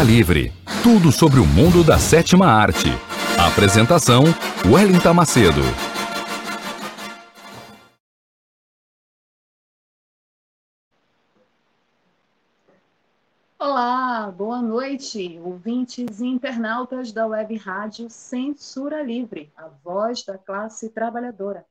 Cinema Livre. Tudo sobre o mundo da sétima arte. Apresentação: Wellington Macedo. Olá, boa noite, ouvintes e internautas da Web Rádio Censura Livre, a voz da classe trabalhadora.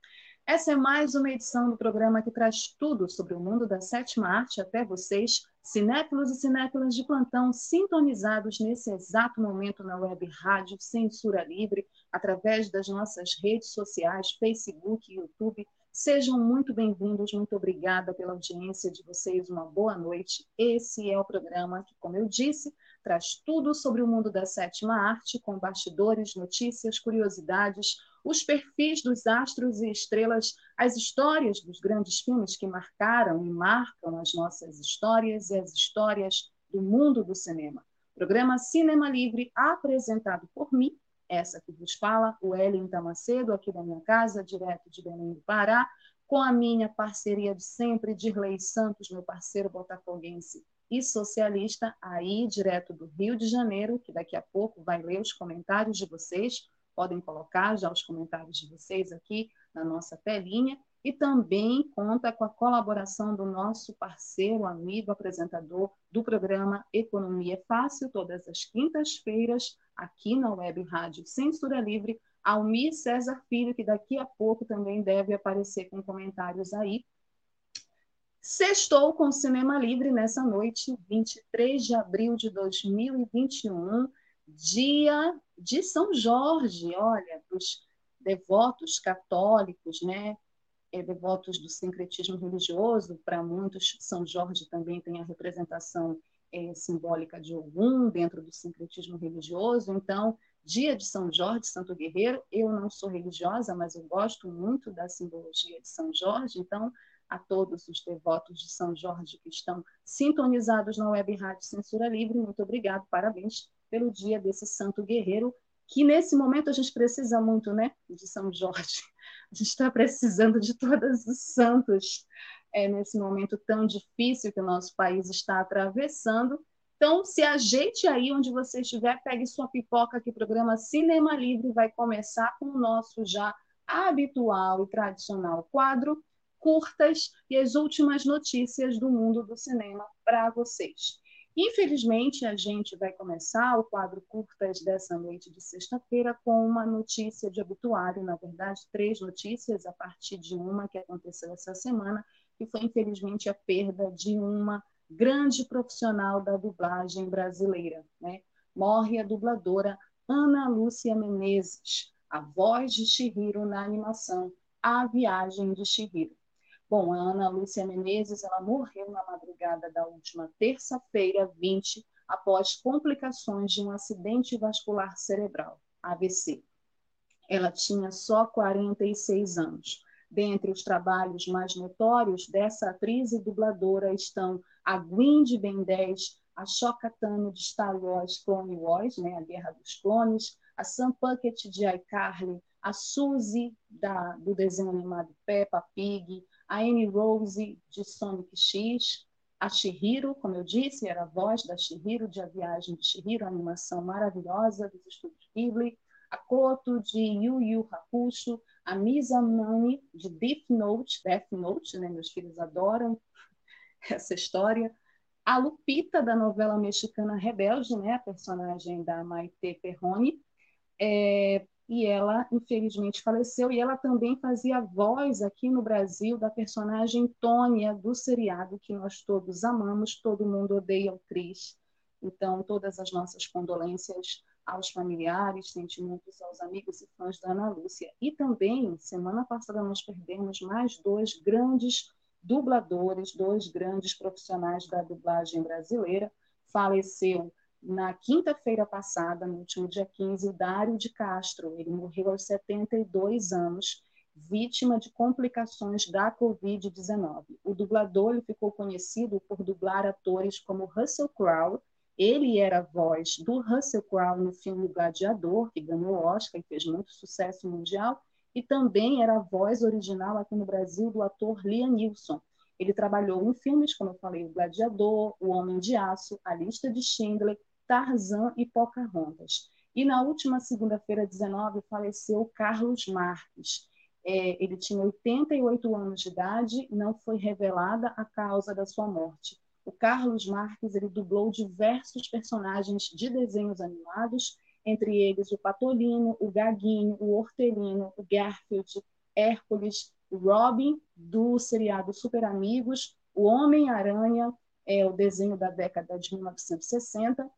Essa é mais uma edição do programa que traz tudo sobre o mundo da sétima arte até vocês, cinéfilos e cinéfilas de plantão, sintonizados nesse exato momento na web rádio Censura Livre, através das nossas redes sociais, Facebook e YouTube. Sejam muito bem-vindos, muito obrigada pela audiência de vocês, uma boa noite. Esse é o programa que, como eu disse, traz tudo sobre o mundo da sétima arte, com bastidores, notícias, curiosidades, os perfis dos astros e estrelas, as histórias dos grandes filmes que marcaram e marcam as nossas histórias e as histórias do mundo do cinema. Programa Cinema Livre, apresentado por mim, essa que vos fala, o Ellen Macedo, aqui da minha casa, direto de Belém do Pará, com a minha parceria de sempre, Dirley Santos, meu parceiro botafoguense e socialista, aí direto do Rio de Janeiro, que daqui a pouco vai ler os comentários de vocês, podem colocar já os comentários de vocês aqui na nossa telinha e também conta com a colaboração do nosso parceiro, amigo, apresentador do programa Economia Fácil, todas as quintas-feiras, aqui na Web Rádio Censura Livre, Almir César Filho, que daqui a pouco também deve aparecer com comentários aí. Sextou com Cinema Livre nessa noite, 23 de abril de 2021, dia de São Jorge, olha, para os devotos católicos, né? É, devotos do sincretismo religioso, para muitos, São Jorge também tem a representação é, simbólica de Ogum dentro do sincretismo religioso. Então, dia de São Jorge, Santo Guerreiro, eu não sou religiosa, mas eu gosto muito da simbologia de São Jorge, então, a todos os devotos de São Jorge que estão sintonizados na Web Rádio Censura Livre, muito obrigado, parabéns pelo dia desse santo guerreiro, que nesse momento a gente precisa muito, né, de São Jorge. A gente está precisando de todos os santos é, nesse momento tão difícil que o nosso país está atravessando. Então, se ajeite aí onde você estiver, pegue sua pipoca, que o programa Cinema Livre vai começar com o nosso já habitual e tradicional quadro curtas e as últimas notícias do mundo do cinema para vocês. Infelizmente, a gente vai começar o quadro curtas dessa noite de sexta-feira com uma notícia de obituário, na verdade, três notícias a partir de uma que aconteceu essa semana, que foi infelizmente a perda de uma grande profissional da dublagem brasileira. Né? Morre a dubladora Ana Lúcia Menezes, a voz de Shihiro na animação A Viagem de Shihiro. Bom, a Ana Lúcia Menezes, ela morreu na madrugada da última terça-feira, 20, após complicações de um acidente vascular cerebral, AVC. Ela tinha só 46 anos. Dentre os trabalhos mais notórios dessa atriz e dubladora estão a Gwen de Ben 10, a Chocatano de Star Wars Clone Wars, né, a Guerra dos Clones, a Sam Puckett de iCarly, a Suzy da, do desenho animado Peppa Pig, a Anne Rose de Sonic X, a Shihiro, como eu disse, era a voz da Shihiro de A Viagem de Shihiro, animação maravilhosa dos estúdios Ghibli, a Koto de Yu Yu Hakusho, a Mizanami de Death Note, Death Note, né? meus filhos adoram essa história, a Lupita da novela mexicana Rebelde, né? a personagem da Maite Perrone, é, e ela infelizmente faleceu e ela também fazia voz aqui no Brasil da personagem Tônia do seriado que nós todos amamos, todo mundo odeia o Cris. Então, todas as nossas condolências aos familiares, sentimentos aos amigos e fãs da Ana Lúcia. E também, semana passada, nós perdemos mais dois grandes dubladores, dois grandes profissionais da dublagem brasileira. Faleceu na quinta-feira passada, no último dia 15, o Dário de Castro. Ele morreu aos 72 anos, vítima de complicações da Covid-19. O dublador ele ficou conhecido por dublar atores como Russell Crowe, ele era a voz do Russell Crowe no filme Gladiador, que ganhou o Oscar e fez muito sucesso mundial, e também era a voz original aqui no Brasil do ator Liam Neeson. Ele trabalhou em filmes, como eu falei, O Gladiador, O Homem de Aço, A Lista de Schindler, Tarzan e Pocahontas. E na última segunda-feira, 19, faleceu Carlos Marques. É, ele tinha 88 anos de idade, não foi revelada a causa da sua morte. O Carlos Marques ele dublou diversos personagens de desenhos animados, entre eles o Patolino, o Gaguinho, o Hortelino, o Garfield, Hércules, Robin, do seriado Super Amigos, o Homem-Aranha, é o desenho da década de 1960,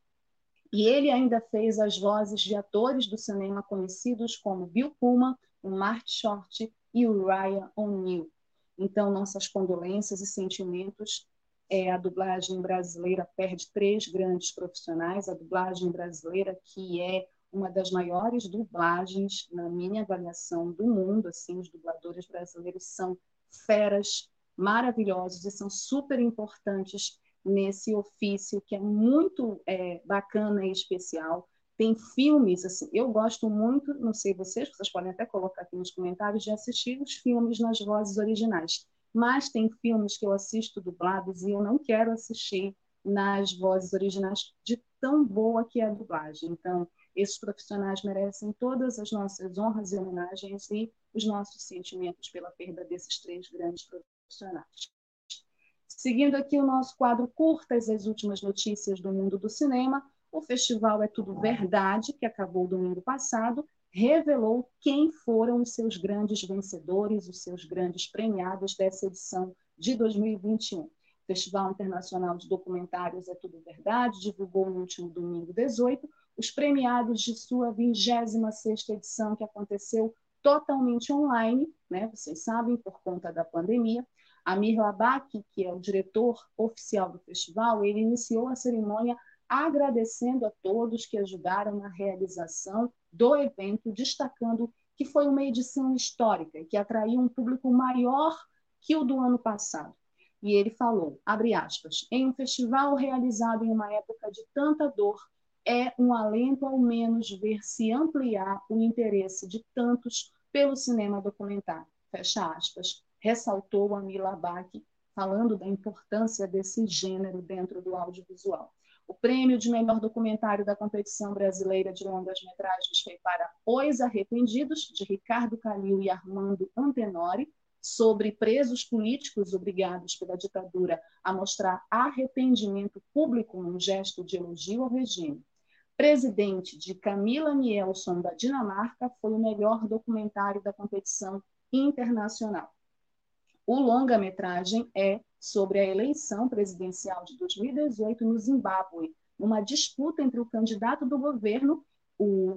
e ele ainda fez as vozes de atores do cinema conhecidos como Bill Pullman, o Mark Short e o Ryan O'Neill. Então, nossas condolências e sentimentos é, a dublagem brasileira perde três grandes profissionais. A dublagem brasileira, que é uma das maiores dublagens, na minha avaliação, do mundo. Assim, os dubladores brasileiros são feras maravilhosos e são super importantes nesse ofício que é muito é, bacana e especial. Tem filmes, assim, eu gosto muito, não sei vocês, vocês podem até colocar aqui nos comentários, de assistir os filmes nas vozes originais mas tem filmes que eu assisto dublados e eu não quero assistir nas vozes originais de tão boa que é a dublagem. Então, esses profissionais merecem todas as nossas honras e homenagens e os nossos sentimentos pela perda desses três grandes profissionais. Seguindo aqui o nosso quadro Curtas, as últimas notícias do mundo do cinema, o festival É Tudo Verdade, que acabou domingo passado, revelou quem foram os seus grandes vencedores, os seus grandes premiados dessa edição de 2021. O Festival Internacional de Documentários É Tudo Verdade divulgou no último domingo 18 os premiados de sua 26ª edição, que aconteceu totalmente online, né? vocês sabem, por conta da pandemia. Amir Labaki, que é o diretor oficial do festival, ele iniciou a cerimônia agradecendo a todos que ajudaram na realização do evento, destacando que foi uma edição histórica que atraiu um público maior que o do ano passado. E ele falou, abre aspas, em um festival realizado em uma época de tanta dor, é um alento ao menos ver se ampliar o interesse de tantos pelo cinema documentário. Fecha aspas. Ressaltou a Mila Bach, falando da importância desse gênero dentro do audiovisual. O prêmio de melhor documentário da competição brasileira de longas-metragens foi para Os Arrependidos, de Ricardo Calil e Armando Antenori, sobre presos políticos obrigados pela ditadura a mostrar arrependimento público num gesto de elogio ao regime. Presidente de Camila Nielsen, da Dinamarca, foi o melhor documentário da competição internacional. O longa-metragem é sobre a eleição presidencial de 2018 no Zimbábue, uma disputa entre o candidato do governo, o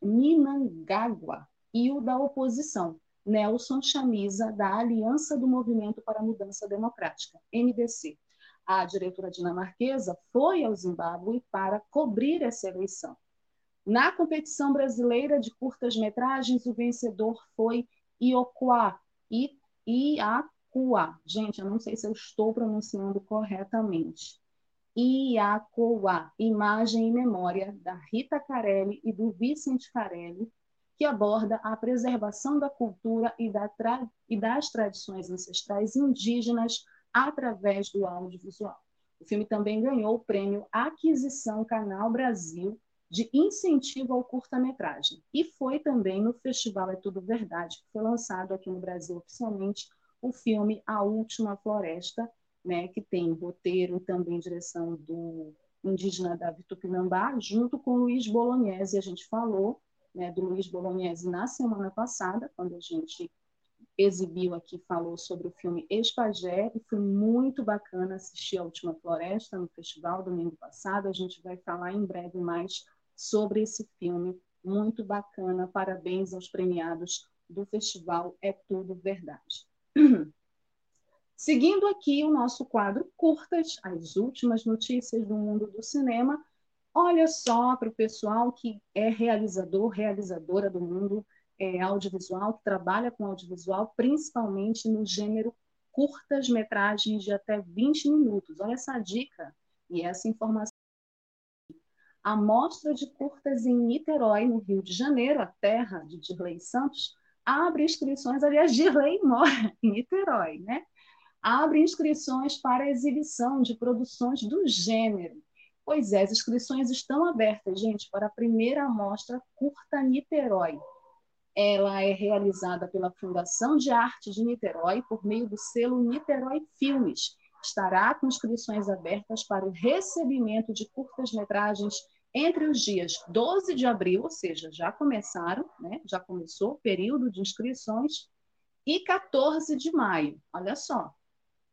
Minangagwa, e o da oposição, Nelson Chamisa, da Aliança do Movimento para a Mudança Democrática, MDC. A diretora dinamarquesa foi ao Zimbábue para cobrir essa eleição. Na competição brasileira de curtas-metragens, o vencedor foi Iokwa, Iakwa, Iacua. Gente, eu não sei se eu estou pronunciando corretamente. Iacoa, Imagem e Memória, da Rita Carelli e do Vicente Carelli, que aborda a preservação da cultura e, da tra... e das tradições ancestrais indígenas através do audiovisual. O filme também ganhou o prêmio Aquisição Canal Brasil de incentivo ao curta-metragem e foi também no Festival É Tudo Verdade, que foi lançado aqui no Brasil oficialmente o filme A Última Floresta, né, que tem roteiro e também direção do indígena Davi Tupinambá, junto com Luiz Bolognese, a gente falou né, do Luiz Bolognese na semana passada, quando a gente exibiu aqui, falou sobre o filme Espagé, e foi muito bacana assistir A Última Floresta no festival domingo passado. A gente vai falar em breve mais sobre esse filme, muito bacana. Parabéns aos premiados do festival É Tudo Verdade. Seguindo aqui o nosso quadro Curtas, as últimas notícias do mundo do cinema. Olha só para o pessoal que é realizador, realizadora do mundo é, audiovisual, que trabalha com audiovisual, principalmente no gênero curtas metragens de até 20 minutos. Olha essa dica e essa informação. A mostra de curtas em Niterói, no Rio de Janeiro, a terra de Dirley Santos, abre inscrições, aliás, Dirley mora em Niterói, né? abre inscrições para exibição de produções do gênero. Pois é, as inscrições estão abertas, gente, para a primeira amostra Curta Niterói. Ela é realizada pela Fundação de Arte de Niterói por meio do selo Niterói Filmes. Estará com inscrições abertas para o recebimento de curtas-metragens entre os dias 12 de abril, ou seja, já começaram, né? já começou o período de inscrições, e 14 de maio. Olha só,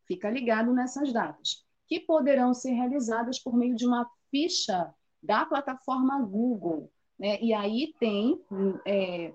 Fica ligado nessas datas, que poderão ser realizadas por meio de uma ficha da plataforma Google. Né? E aí tem é,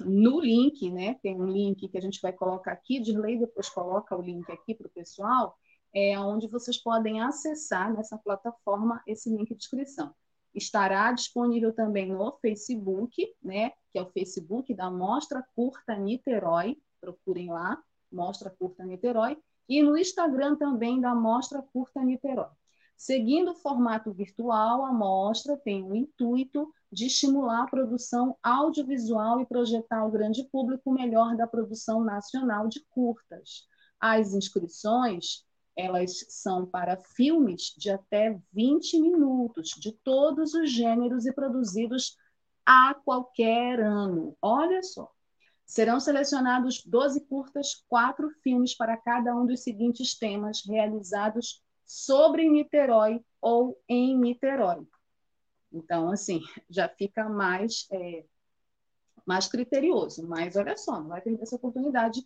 no link, né? Tem um link que a gente vai colocar aqui, de lei depois coloca o link aqui para o pessoal, é onde vocês podem acessar nessa plataforma esse link de inscrição. Estará disponível também no Facebook, né? Que é o Facebook da Mostra Curta Niterói. Procurem lá, Mostra Curta Niterói e no Instagram também da Mostra Curta Niterói. Seguindo o formato virtual, a mostra tem o intuito de estimular a produção audiovisual e projetar ao grande público o melhor da produção nacional de curtas. As inscrições elas são para filmes de até 20 minutos, de todos os gêneros e produzidos a qualquer ano. Olha só. Serão selecionados 12 curtas, quatro filmes para cada um dos seguintes temas realizados sobre Niterói ou em Niterói. Então, assim, já fica mais, é, mais criterioso. Mas olha só, não vai perder essa oportunidade.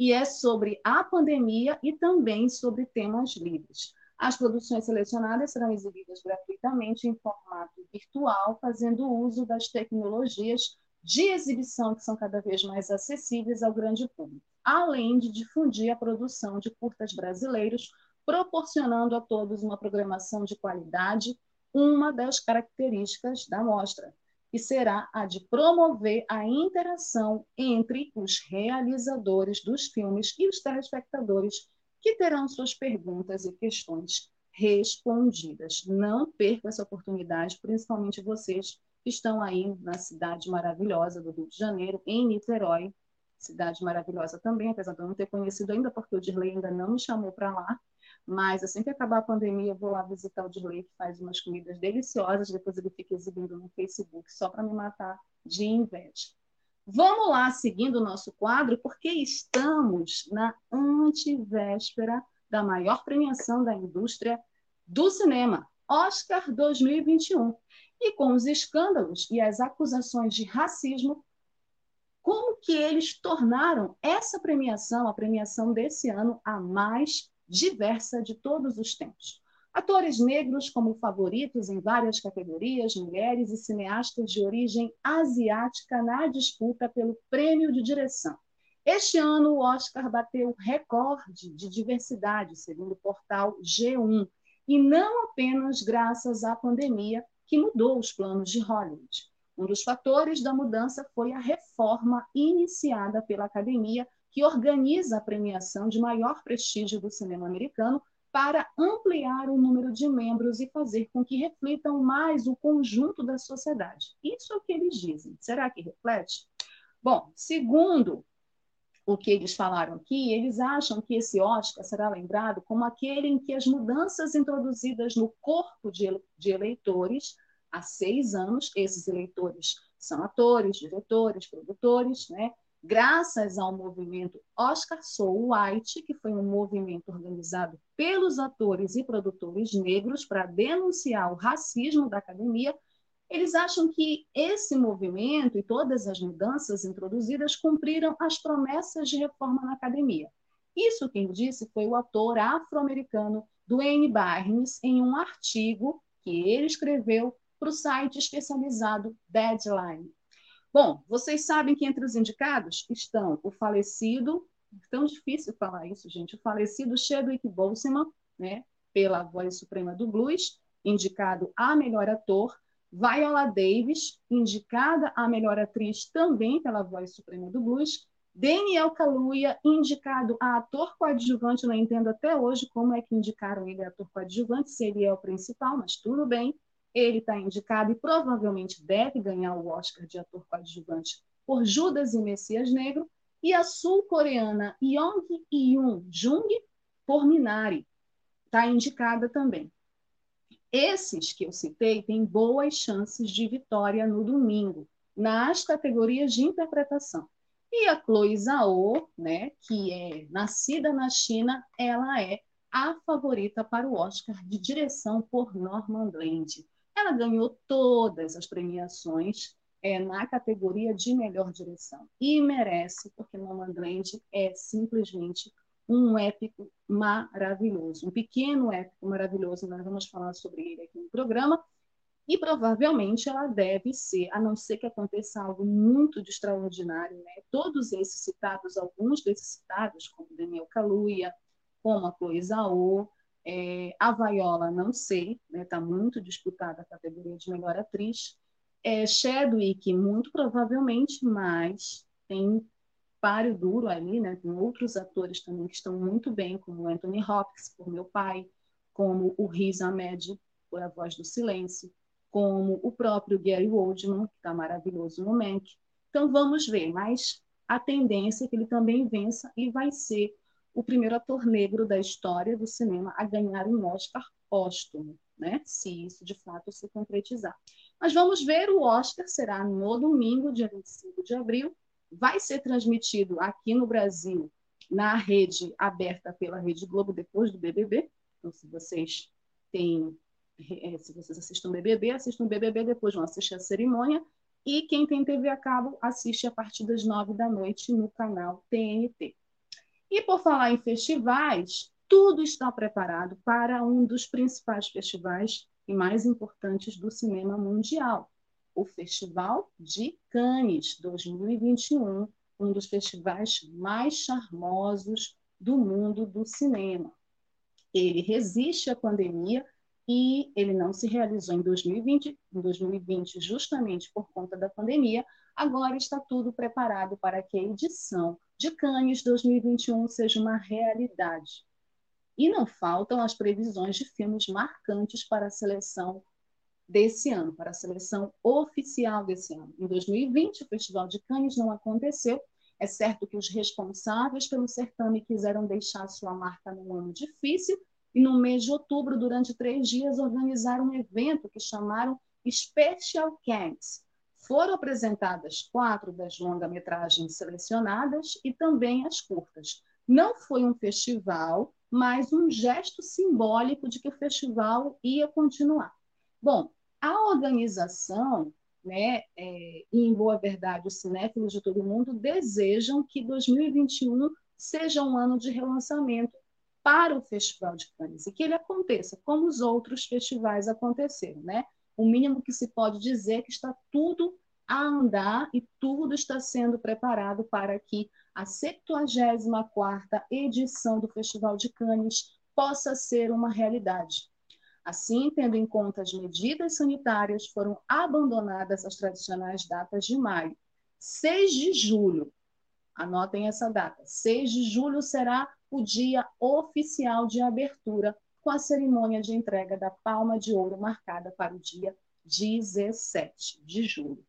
E é sobre a pandemia e também sobre temas livres. As produções selecionadas serão exibidas gratuitamente em formato virtual, fazendo uso das tecnologias de exibição que são cada vez mais acessíveis ao grande público, além de difundir a produção de curtas brasileiros, proporcionando a todos uma programação de qualidade, uma das características da mostra, que será a de promover a interação entre os realizadores dos filmes e os telespectadores, que terão suas perguntas e questões respondidas. Não perca essa oportunidade, principalmente vocês que estão aí na cidade maravilhosa do Rio de Janeiro, em Niterói, cidade maravilhosa também, apesar de eu não ter conhecido ainda, porque o Dirley ainda não me chamou para lá, mas assim que acabar a pandemia, eu vou lá visitar o Dirley, que faz umas comidas deliciosas, depois ele fica exibindo no Facebook, só para me matar de inveja. Vamos lá, seguindo o nosso quadro, porque estamos na antivéspera da maior premiação da indústria do cinema, Oscar 2021 e com os escândalos e as acusações de racismo, como que eles tornaram essa premiação, a premiação desse ano, a mais diversa de todos os tempos. Atores negros como favoritos em várias categorias, mulheres e cineastas de origem asiática na disputa pelo prêmio de direção. Este ano, o Oscar bateu recorde de diversidade, segundo o portal G1, e não apenas graças à pandemia, que mudou os planos de Hollywood. Um dos fatores da mudança foi a reforma iniciada pela academia, que organiza a premiação de maior prestígio do cinema americano para ampliar o número de membros e fazer com que reflitam mais o conjunto da sociedade. Isso é o que eles dizem. Será que reflete? Bom, segundo o que eles falaram aqui, eles acham que esse Oscar será lembrado como aquele em que as mudanças introduzidas no corpo de, eleitores há seis anos, esses eleitores são atores, diretores, produtores, né? Graças ao movimento Oscar So White, que foi um movimento organizado pelos atores e produtores negros para denunciar o racismo da academia, Eles acham que esse movimento e todas as mudanças introduzidas cumpriram as promessas de reforma na academia. Isso quem disse foi o ator afro-americano Duane Barnes em um artigo que ele escreveu para o site especializado Deadline. Bom, vocês sabem que entre os indicados estão o falecido, tão difícil falar isso, gente, o falecido Chadwick Boseman, né, pela voz suprema do blues, indicado a melhor ator, Viola Davis, indicada a melhor atriz também pela voz suprema do blues, Daniel Kaluuya, indicado a ator coadjuvante, não entendo até hoje como é que indicaram ele a ator coadjuvante, se ele é o principal, mas tudo bem. Ele está indicado e provavelmente deve ganhar o Oscar de ator coadjuvante por Judas e Messias Negro, e a sul-coreana Yong Yoon Jung por Minari, está indicada também. Esses que eu citei têm boas chances de vitória no domingo, nas categorias de interpretação. E a Chloe Zhao, né, que é nascida na China, ela é a favorita para o Oscar de direção por Land. Ela ganhou todas as premiações é, na categoria de melhor direção e merece, porque Land é simplesmente um épico maravilhoso, um pequeno épico maravilhoso. Nós vamos falar sobre ele aqui no programa. E provavelmente ela deve ser, a não ser que aconteça algo muito de extraordinário, né? Todos esses citados, alguns desses citados, como Daniel Kaluuya, como a Chloe Zhao, é, a Viola, não sei, está né? Tá muito disputada a categoria de melhor atriz. É, Chadwick, muito provavelmente, mas tem páreo duro ali, né? Tem outros atores também que estão muito bem, como Anthony Hopkins, por meu pai, como o Riz Ahmed, por A Voz do Silêncio, como o próprio Gary Oldman, que está maravilhoso no Mank. Então vamos ver, mas a tendência é que ele também vença e vai ser o primeiro ator negro da história do cinema a ganhar um Oscar póstumo, né? se isso de fato se concretizar. Mas vamos ver, o Oscar será no domingo, dia 25 de abril, vai ser transmitido aqui no Brasil na rede aberta pela Rede Globo depois do BBB. Então, se vocês têm é, se vocês assistem BBB, assistam BBB, depois vão assistir a cerimônia. E quem tem TV a cabo, assiste a partir das nove da noite no canal TNT. E por falar em festivais, tudo está preparado para um dos principais festivais e mais importantes do cinema mundial, o Festival de Cannes 2021, um dos festivais mais charmosos do mundo do cinema. Ele resiste à pandemia e ele não se realizou em 2020, em 2020 justamente por conta da pandemia. Agora está tudo preparado para que a edição de Cannes 2021 seja uma realidade. E não faltam as previsões de filmes marcantes para a seleção desse ano, para a seleção oficial desse ano. Em 2020, o Festival de Cannes não aconteceu. É certo que os responsáveis pelo certame quiseram deixar sua marca num ano difícil, e no mês de outubro, durante três dias, organizaram um evento que chamaram Special Camps. Foram apresentadas quatro das longa-metragens selecionadas e também as curtas. Não foi um festival, mas um gesto simbólico de que o festival ia continuar. Bom, a organização, né, é, e em boa verdade os cinéfilos de todo mundo, desejam que 2021 seja um ano de relançamento para o Festival de Cannes e que ele aconteça como os outros festivais aconteceram, né? O mínimo que se pode dizer é que está tudo a andar e tudo está sendo preparado para que a 74ª edição do Festival de Cannes possa ser uma realidade. Assim, tendo em conta as medidas sanitárias, foram abandonadas as tradicionais datas de maio. 6 de julho, anotem essa data, 6 de julho será o dia oficial de abertura, com a cerimônia de entrega da Palma de Ouro marcada para o dia 17 de julho.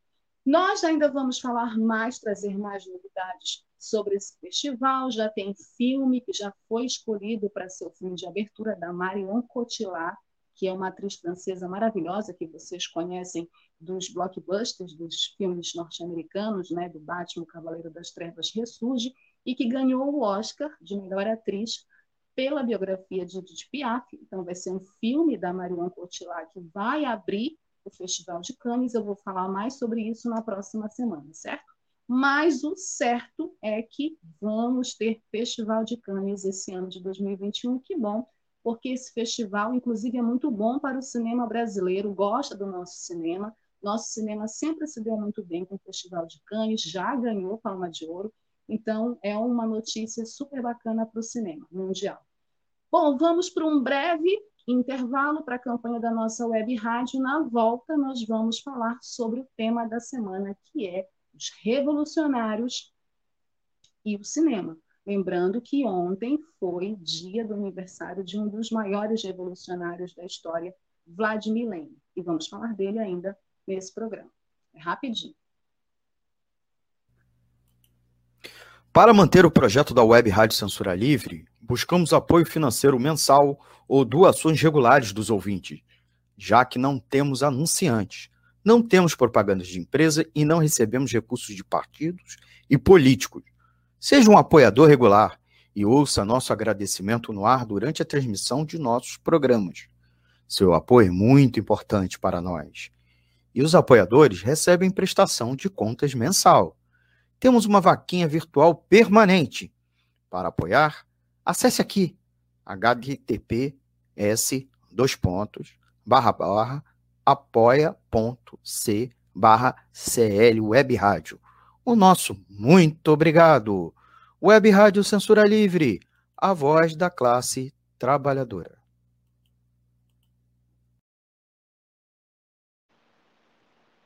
Nós ainda vamos falar mais, trazer mais novidades sobre esse festival. Já tem filme que já foi escolhido para ser o filme de abertura da Marion Cotillard, que é uma atriz francesa maravilhosa que vocês conhecem dos blockbusters, dos filmes norte-americanos, né, do Batman, Cavaleiro das Trevas ressurge e que ganhou o Oscar de melhor atriz pela biografia de Edith Piaf. Então, vai ser um filme da Marion Cotillard que vai abrir o Festival de Cannes. Eu vou falar mais sobre isso na próxima semana, certo? Mas o certo é que vamos ter Festival de Cannes esse ano de 2021. Que bom, porque esse festival, inclusive, é muito bom para o cinema brasileiro, gosta do nosso cinema. Nosso cinema sempre se deu muito bem com o Festival de Cannes, já ganhou Palma de Ouro. Então, é uma notícia super bacana para o cinema mundial. Bom, vamos para um breve intervalo para a campanha da nossa web rádio. Na volta, nós vamos falar sobre o tema da semana, que é os revolucionários e o cinema. Lembrando que ontem foi dia do aniversário de um dos maiores revolucionários da história, Vladimir Lenin. E vamos falar dele ainda nesse programa. É rapidinho. Para manter o projeto da Web Rádio Censura Livre, buscamos apoio financeiro mensal ou doações regulares dos ouvintes, já que não temos anunciantes, não temos propagandas de empresa e não recebemos recursos de partidos e políticos. Seja um apoiador regular e ouça nosso agradecimento no ar durante a transmissão de nossos programas. Seu apoio é muito importante para nós. E os apoiadores recebem prestação de contas mensal. Temos uma vaquinha virtual permanente. Para apoiar, acesse aqui https dois pontos barra barra apoia.c barra CL Web Rádio. O nosso muito obrigado. Web Rádio Censura Livre, a voz da classe trabalhadora.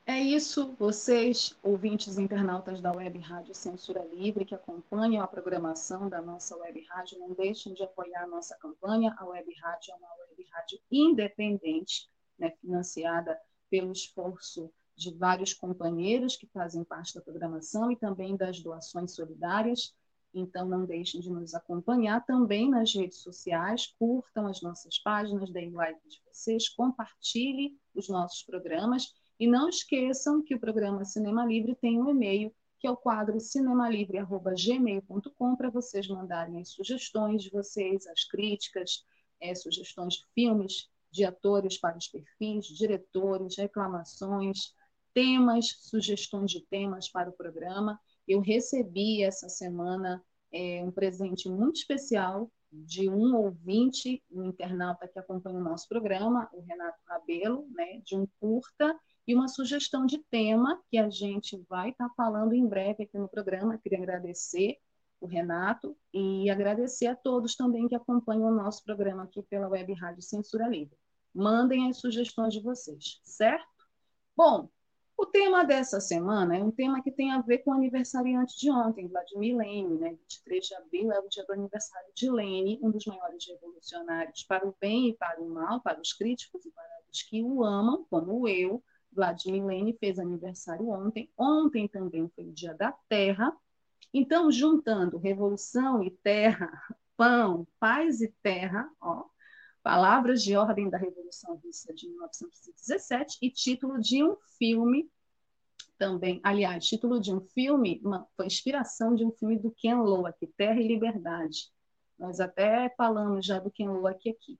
É isso, vocês, ouvintes internautas da Web Rádio Censura Livre, que acompanham a programação da nossa Web Rádio, não deixem de apoiar a nossa campanha. A Web Rádio é uma Web Rádio independente, né, financiada pelo esforço de vários companheiros que fazem parte da programação e também das doações solidárias. Então, não deixem de nos acompanhar também nas redes sociais, curtam as nossas páginas, deem like de vocês, compartilhem os nossos programas e não esqueçam que o programa Cinema Livre tem um e-mail, que é o quadro cinemalivre.gmail.com, para vocês mandarem as sugestões de vocês, as críticas, é, sugestões de filmes, de atores para os perfis, diretores, reclamações, temas, sugestões de temas para o programa. Eu recebi essa semana é, um presente muito especial de um ouvinte, um internauta que acompanha o nosso programa, o Renato Rabelo, né, de um curta e uma sugestão de tema que a gente vai estar tá falando em breve aqui no programa. Queria agradecer o Renato e agradecer a todos também que acompanham o nosso programa aqui pela Web Rádio Censura Livre. Mandem as sugestões de vocês, certo? Bom, o tema dessa semana é um tema que tem a ver com o aniversariante de ontem, Vladimir Lenin, né? 23 de abril é o dia do aniversário de Lenin, um dos maiores revolucionários para o bem e para o mal, para os críticos e para os que o amam, como eu, Vladimir Lenin fez aniversário ontem. Ontem também foi o Dia da Terra. Então, juntando revolução e terra, pão, paz e terra, ó, palavras de ordem da Revolução Russa de 1917 e título de um filme também, aliás, título de um filme, uma, foi inspiração de um filme do Ken Loach, Terra e Liberdade. Nós até falamos já do Ken Loach aqui.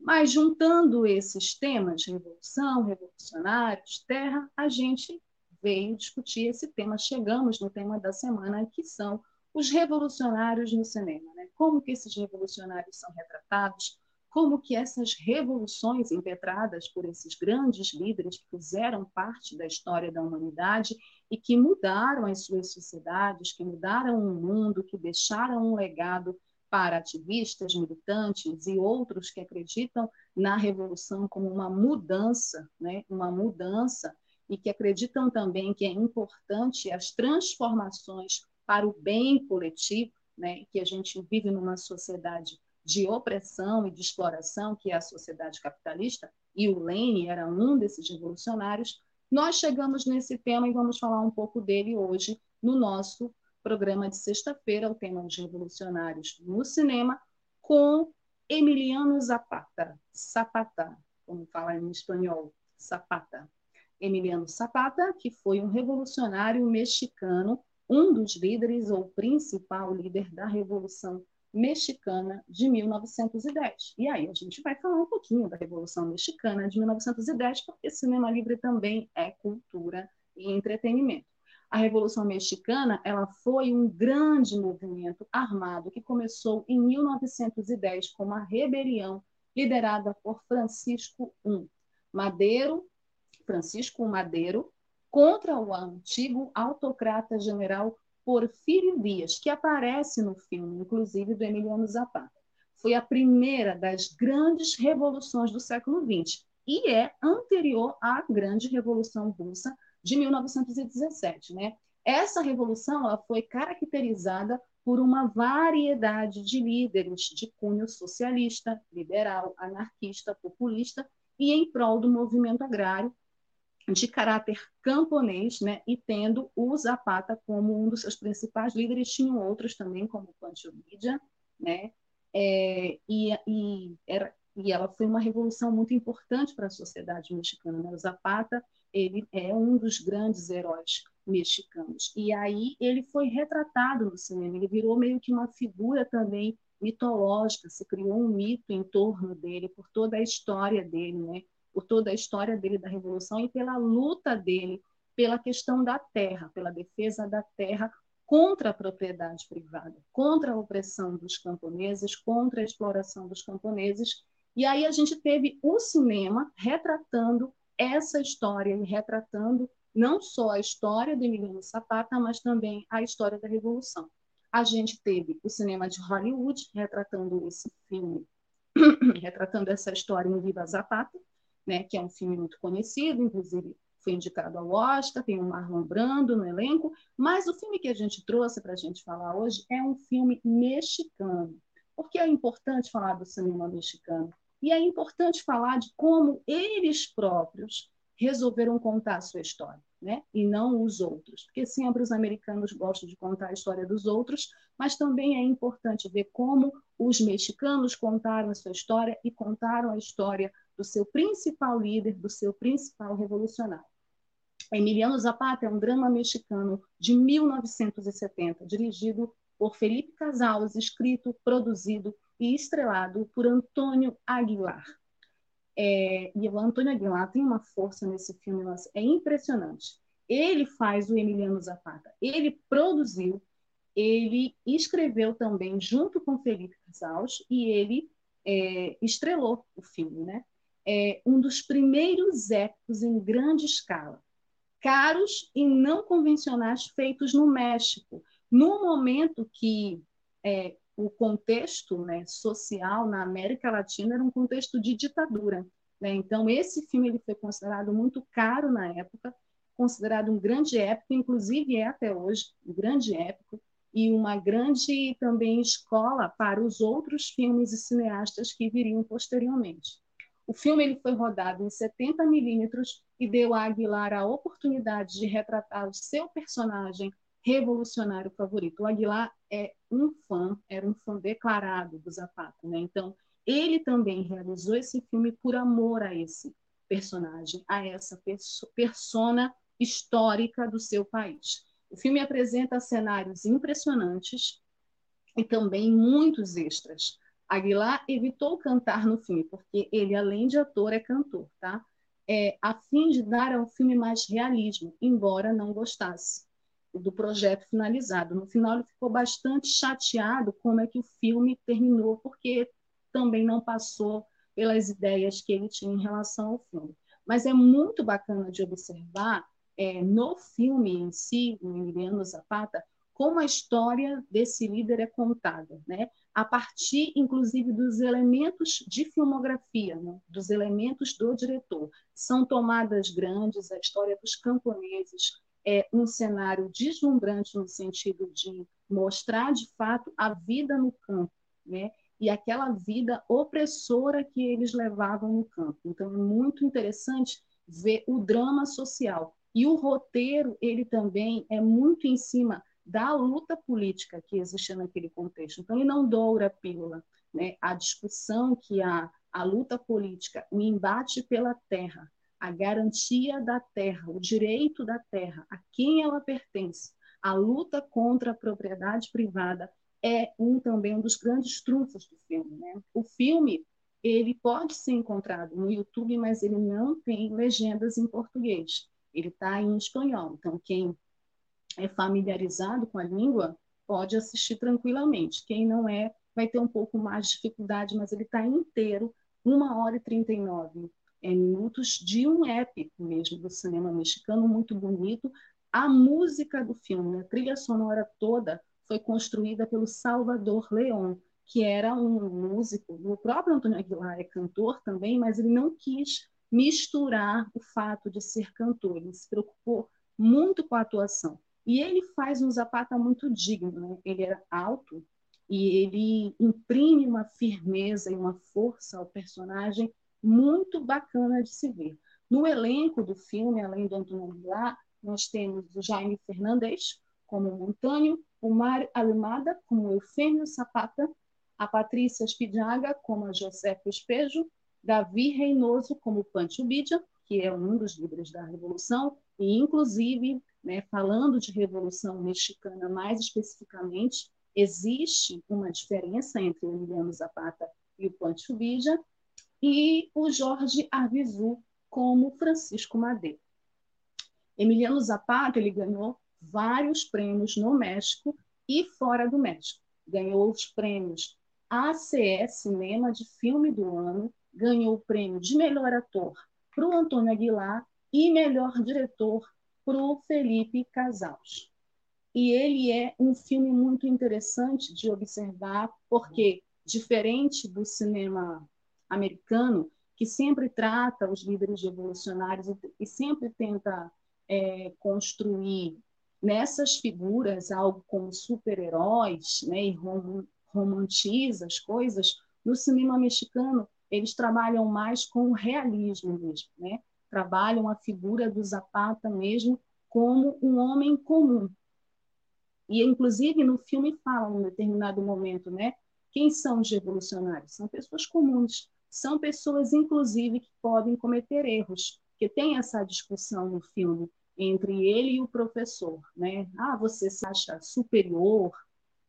Mas juntando esses temas, revolução, revolucionários, terra, a gente veio discutir esse tema. Chegamos no tema da semana, que são os revolucionários no cinema. Né? Como que esses revolucionários são retratados, como que essas revoluções impetradas por esses grandes líderes que fizeram parte da história da humanidade e que mudaram as suas sociedades, que mudaram o mundo, que deixaram um legado para ativistas, militantes e outros que acreditam na revolução como uma mudança, né? uma mudança, e que acreditam também que é importante as transformações para o bem coletivo, né? que a gente vive numa sociedade de opressão e de exploração, que é a sociedade capitalista, e o Lênin era um desses revolucionários, nós chegamos nesse tema e vamos falar um pouco dele hoje no nosso programa de sexta-feira, o tema dos revolucionários no cinema, com Emiliano Zapata, Zapata, como fala em espanhol, Zapata. Emiliano Zapata, que foi um revolucionário mexicano, um dos líderes ou principal líder da Revolução Mexicana de 1910. E aí a gente vai falar um pouquinho da Revolução Mexicana de 1910, porque cinema livre também é cultura e entretenimento. A Revolução Mexicana ela foi um grande movimento armado que começou em 1910 com uma rebelião liderada por Francisco I Madeiro, Francisco Madeiro, contra o antigo autocrata general Porfírio Dias, que aparece no filme, inclusive do Emiliano Zapata. Foi a primeira das grandes revoluções do século XX e é anterior à grande Revolução Russa de 1917. Né? Essa revolução ela foi caracterizada por uma variedade de líderes de cunho socialista, liberal, anarquista, populista e em prol do movimento agrário de caráter camponês, né, e tendo o Zapata como um dos seus principais líderes, tinham outros também, como Pancho Villa, né, é, e, e, era, e ela foi uma revolução muito importante para a sociedade mexicana. Né? O Zapata ele é um dos grandes heróis mexicanos. E aí ele foi retratado no cinema, ele virou meio que uma figura também mitológica, se criou um mito em torno dele, por toda a história dele, né? por toda a história dele da Revolução e pela luta dele pela questão da terra, pela defesa da terra contra a propriedade privada, contra a opressão dos camponeses, contra a exploração dos camponeses. E aí a gente teve o cinema retratando essa história e retratando não só a história do Emiliano Zapata, mas também a história da Revolução. A gente teve o cinema de Hollywood retratando esse filme, retratando essa história em Viva Zapata, né, que é um filme muito conhecido, inclusive foi indicado ao Oscar, tem o Marlon Brando no elenco, mas o filme que a gente trouxe para a gente falar hoje é um filme mexicano. Por que é importante falar do cinema mexicano? E é importante falar de como eles próprios resolveram contar a sua história, né? e não os outros. Porque sempre os americanos gostam de contar a história dos outros, mas também é importante ver como os mexicanos contaram a sua história e contaram a história do seu principal líder, do seu principal revolucionário. Emiliano Zapata é um drama mexicano de 1970, dirigido por Felipe Casals, escrito, produzido e estrelado por Antônio Aguilar. É, e o Antônio Aguilar tem uma força nesse filme, é impressionante. Ele faz o Emiliano Zapata, ele produziu, ele escreveu também junto com Felipe Casals e ele é, estrelou o filme, né? É um dos primeiros épicos em grande escala, caros e não convencionais feitos no México, no momento que é, o contexto né, social na América Latina era um contexto de ditadura. Né? Então, esse filme ele foi considerado muito caro na época, considerado um grande épico, inclusive é até hoje um grande épico, e uma grande também escola para os outros filmes e cineastas que viriam posteriormente. O filme ele foi rodado em 70 milímetros e deu a Aguilar a oportunidade de retratar o seu personagem revolucionário favorito. O Aguilar é um fã, era um fã declarado do Zapata, né? Então, ele também realizou esse filme por amor a esse personagem, a essa persona histórica do seu país. O filme apresenta cenários impressionantes e também muitos extras. Aguilar evitou cantar no filme, porque ele, além de ator, é cantor, tá? É, a fim de dar ao filme mais realismo, embora não gostasse do projeto finalizado. No final, ele ficou bastante chateado como é que o filme terminou, porque também não passou pelas ideias que ele tinha em relação ao filme. Mas é muito bacana de observar é, no filme em si, no Emiliano Zapata, como a história desse líder é contada, né? a partir, inclusive, dos elementos de filmografia, né? dos elementos do diretor. São tomadas grandes, a história dos camponeses, é um cenário deslumbrante no sentido de mostrar de fato a vida no campo, né? E aquela vida opressora que eles levavam no campo. Então é muito interessante ver o drama social. E o roteiro, ele também é muito em cima da luta política que existia naquele contexto. Então ele não doura a pílula, né? A discussão que há, a luta política, o embate pela terra, a garantia da terra, o direito da terra, a quem ela pertence, a luta contra a propriedade privada, é um também um dos grandes trunfos do filme. Né? O filme ele pode ser encontrado no YouTube, mas ele não tem legendas em português. Ele está em espanhol. Então, quem é familiarizado com a língua pode assistir tranquilamente. Quem não é, vai ter um pouco mais de dificuldade, mas ele está inteiro, uma hora e 39 é, minutos de um épico mesmo do cinema mexicano, muito bonito. A música do filme, a trilha sonora toda, foi construída pelo Salvador León, que era um músico. O próprio Antônio Aguilar é cantor também, mas ele não quis misturar o fato de ser cantor. Ele se preocupou muito com a atuação. E ele faz um Zapata muito digno. Né? Ele era alto e ele imprime uma firmeza e uma força ao personagem muito bacana de se ver. No elenco do filme, além do Antônio Aguilar, nós temos o Jaime Fernandes como Montânio, o Mário Alemada como Eufêmio Zapata, a Patrícia Spidiaga como a José Espejo, Davi Reinoso como Pancho Bidia, que é um dos líderes da Revolução, e inclusive, né, falando de Revolução Mexicana mais especificamente, existe uma diferença entre o Emiliano Zapata e o Pancho Bidia, e o Jorge Arvizu como Francisco Madeira. Emiliano Zapata ele ganhou vários prêmios no México e fora do México. Ganhou os prêmios ACE Cinema de Filme do Ano, ganhou o prêmio de melhor ator para o Antônio Aguilar e melhor diretor para o Felipe Casals. E ele é um filme muito interessante de observar, porque, diferente do cinema americano, que sempre trata os líderes revolucionários e, e sempre tenta é, construir nessas figuras algo como super-heróis, né, e rom romantiza as coisas, no cinema mexicano eles trabalham mais com o realismo mesmo, né? trabalham a figura do Zapata mesmo como um homem comum. E, inclusive, no filme fala, em determinado momento, né? quem são os revolucionários? São pessoas comuns, são pessoas, inclusive, que podem cometer erros, que tem essa discussão no filme entre ele e o professor, né? Ah, você se acha superior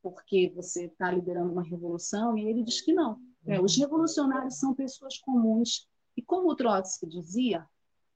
porque você está liderando uma revolução? E ele diz que não. É, os revolucionários são pessoas comuns e, como Trotsky dizia,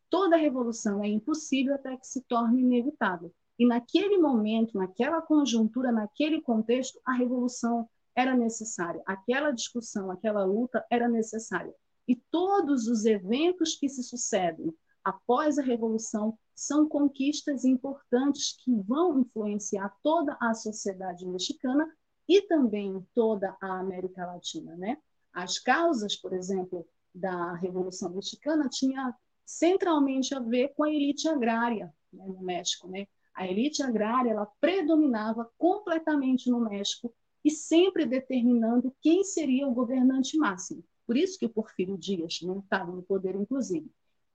toda revolução é impossível até que se torne inevitável. E naquele momento, naquela conjuntura, naquele contexto, a revolução era necessária, aquela discussão, aquela luta era necessária. E todos os eventos que se sucedem após a Revolução são conquistas importantes que vão influenciar toda a sociedade mexicana e também toda a América Latina. Né? As causas, por exemplo, da Revolução Mexicana tinha centralmente a ver com a elite agrária né, no México. Né? A elite agrária ela predominava completamente no México e sempre determinando quem seria o governante máximo. Por isso que o Porfírio Dias não estava no poder, inclusive.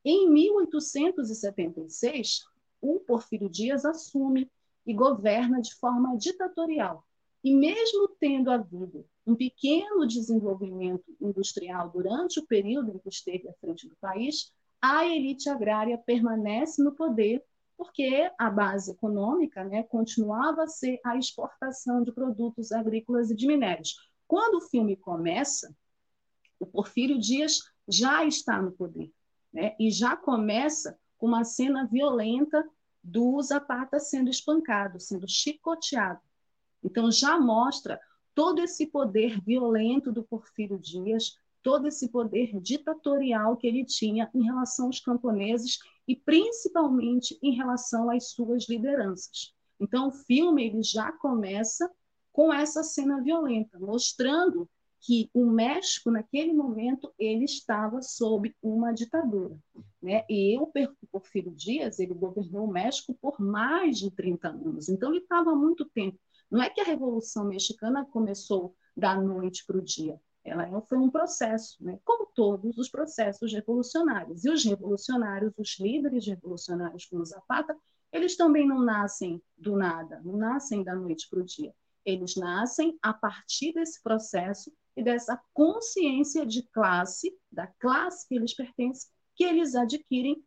Em 1876, o Porfírio Dias assume e governa de forma ditatorial. E mesmo tendo havido um pequeno desenvolvimento industrial durante o período em que esteve à frente do país, a elite agrária permanece no poder porque a base econômica né, continuava a ser a exportação de produtos agrícolas e de minérios. Quando o filme começa, o Porfírio Dias já está no poder, né, e já começa com uma cena violenta do Zapata sendo espancado, sendo chicoteado. Então já mostra todo esse poder violento do Porfírio Dias, todo esse poder ditatorial que ele tinha em relação aos camponeses e principalmente em relação às suas lideranças. Então o filme ele já começa com essa cena violenta, mostrando que o México naquele momento ele estava sob uma ditadura, né? E o Porfírio Dias ele governou o México por mais de 30 anos, então ele estava há muito tempo. Não é que a Revolução Mexicana começou da noite para o dia, ela foi um processo, né? como todos os processos revolucionários. E os revolucionários, os líderes revolucionários como Zapata, eles também não nascem do nada, não nascem da noite para o dia. Eles nascem a partir desse processo e dessa consciência de classe, da classe que eles pertencem, que eles adquirem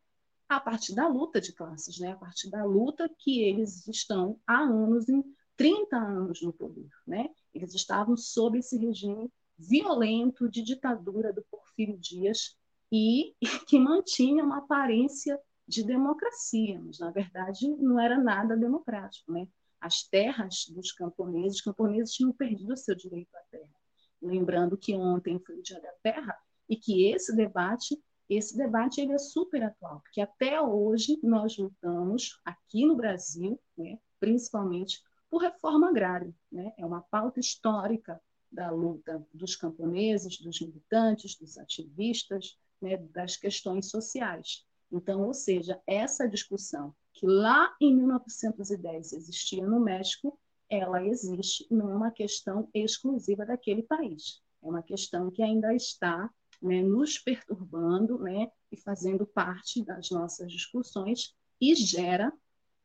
a partir da luta de classes, né? a partir da luta que eles estão há anos, em 30 anos no poder. Né? Eles estavam sob esse regime violento de ditadura do Porfírio Dias e, que mantinha uma aparência de democracia, mas na verdade não era nada democrático, né? As terras dos camponeses, os camponeses tinham perdido o seu direito à terra. Lembrando que ontem foi o Dia da Terra e que esse debate, esse debate ele é super atual, porque até hoje nós lutamos aqui no Brasil, né, principalmente por reforma agrária, né? É uma pauta histórica da luta dos camponeses, dos militantes, dos ativistas, né, das questões sociais. Então, ou seja, essa discussão que lá em 1910 existia no México, ela existe, não é uma questão exclusiva daquele país. É uma questão que ainda está né, nos perturbando né, e fazendo parte das nossas discussões e gera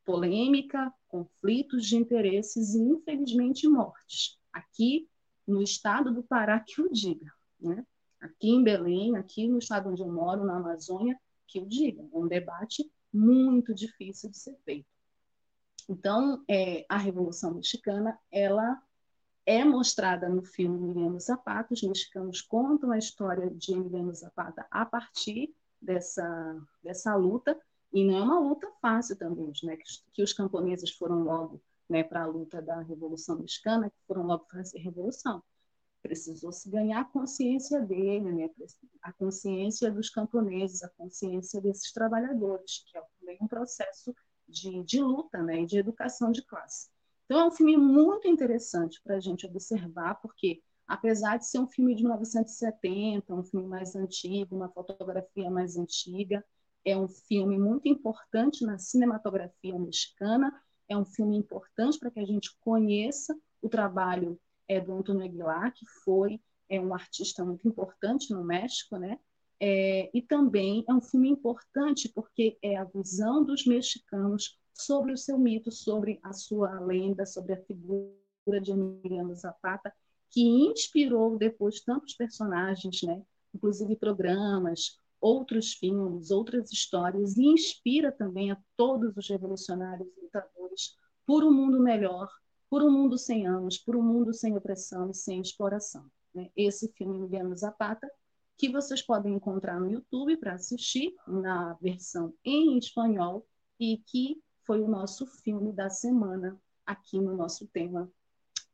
polêmica, conflitos de interesses e, infelizmente, mortes. Aqui no estado do Pará, que o diga. Né? Aqui em Belém, aqui no estado onde eu moro, na Amazônia, que o diga. É um debate muito difícil de ser feito. Então, é, a Revolução Mexicana, ela é mostrada no filme Emiliano Zapata. Os mexicanos contam a história de Emiliano Zapata a partir dessa, dessa luta, e não é uma luta fácil também, né? que, que os camponeses foram logo né, para a luta da Revolução Mexicana, que foram logo fazer revolução precisou se ganhar a consciência dele, né? a consciência dos camponeses, a consciência desses trabalhadores, que é também um processo de, de luta né? e de educação de classe. Então, é um filme muito interessante para a gente observar, porque, apesar de ser um filme de 1970, um filme mais antigo, uma fotografia mais antiga, é um filme muito importante na cinematografia mexicana, é um filme importante para que a gente conheça o trabalho é do Antônio Aguilar, que foi é um artista muito importante no México, né? É, e também é um filme importante porque é a visão dos mexicanos sobre o seu mito, sobre a sua lenda, sobre a figura de Emiliano Zapata, que inspirou depois tantos personagens, né? inclusive programas, outros filmes, outras histórias, e inspira também a todos os revolucionários e por um mundo melhor, por um mundo sem anos, por um mundo sem opressão e sem exploração. Né? Esse filme Emiliano Zapata, que vocês podem encontrar no YouTube para assistir, na versão em espanhol, e que foi o nosso filme da semana aqui no nosso tema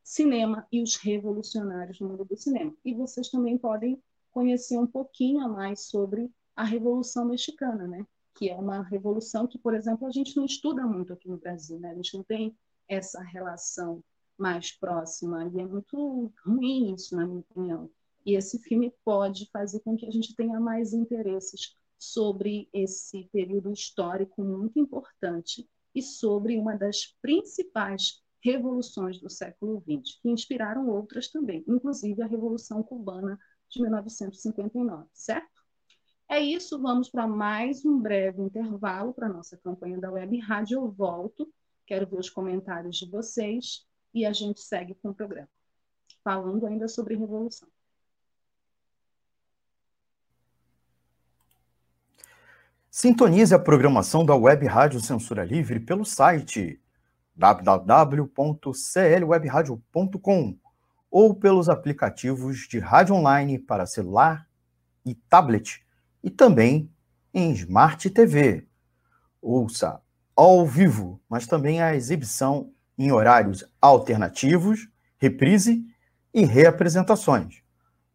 cinema e os revolucionários no mundo do cinema. E vocês também podem conhecer um pouquinho a mais sobre a Revolução Mexicana, né? Que é uma revolução que, por exemplo, a gente não estuda muito aqui no Brasil, né? a gente não tem essa relação mais próxima. E é muito ruim isso, na minha opinião. E esse filme pode fazer com que a gente tenha mais interesses sobre esse período histórico muito importante e sobre uma das principais revoluções do século XX, que inspiraram outras também, inclusive a Revolução Cubana de 1959, certo? É isso, vamos para mais um breve intervalo para a nossa campanha da Web Rádio. Eu volto Quero ver os comentários de vocês e a gente segue com o programa, falando ainda sobre revolução. Sintonize a programação da Web Rádio Censura Livre pelo site www.clwebradio.com ou pelos aplicativos de rádio online para celular e tablet e também em Smart TV. Ouça ao vivo, mas também a exibição em horários alternativos, reprise e reapresentações.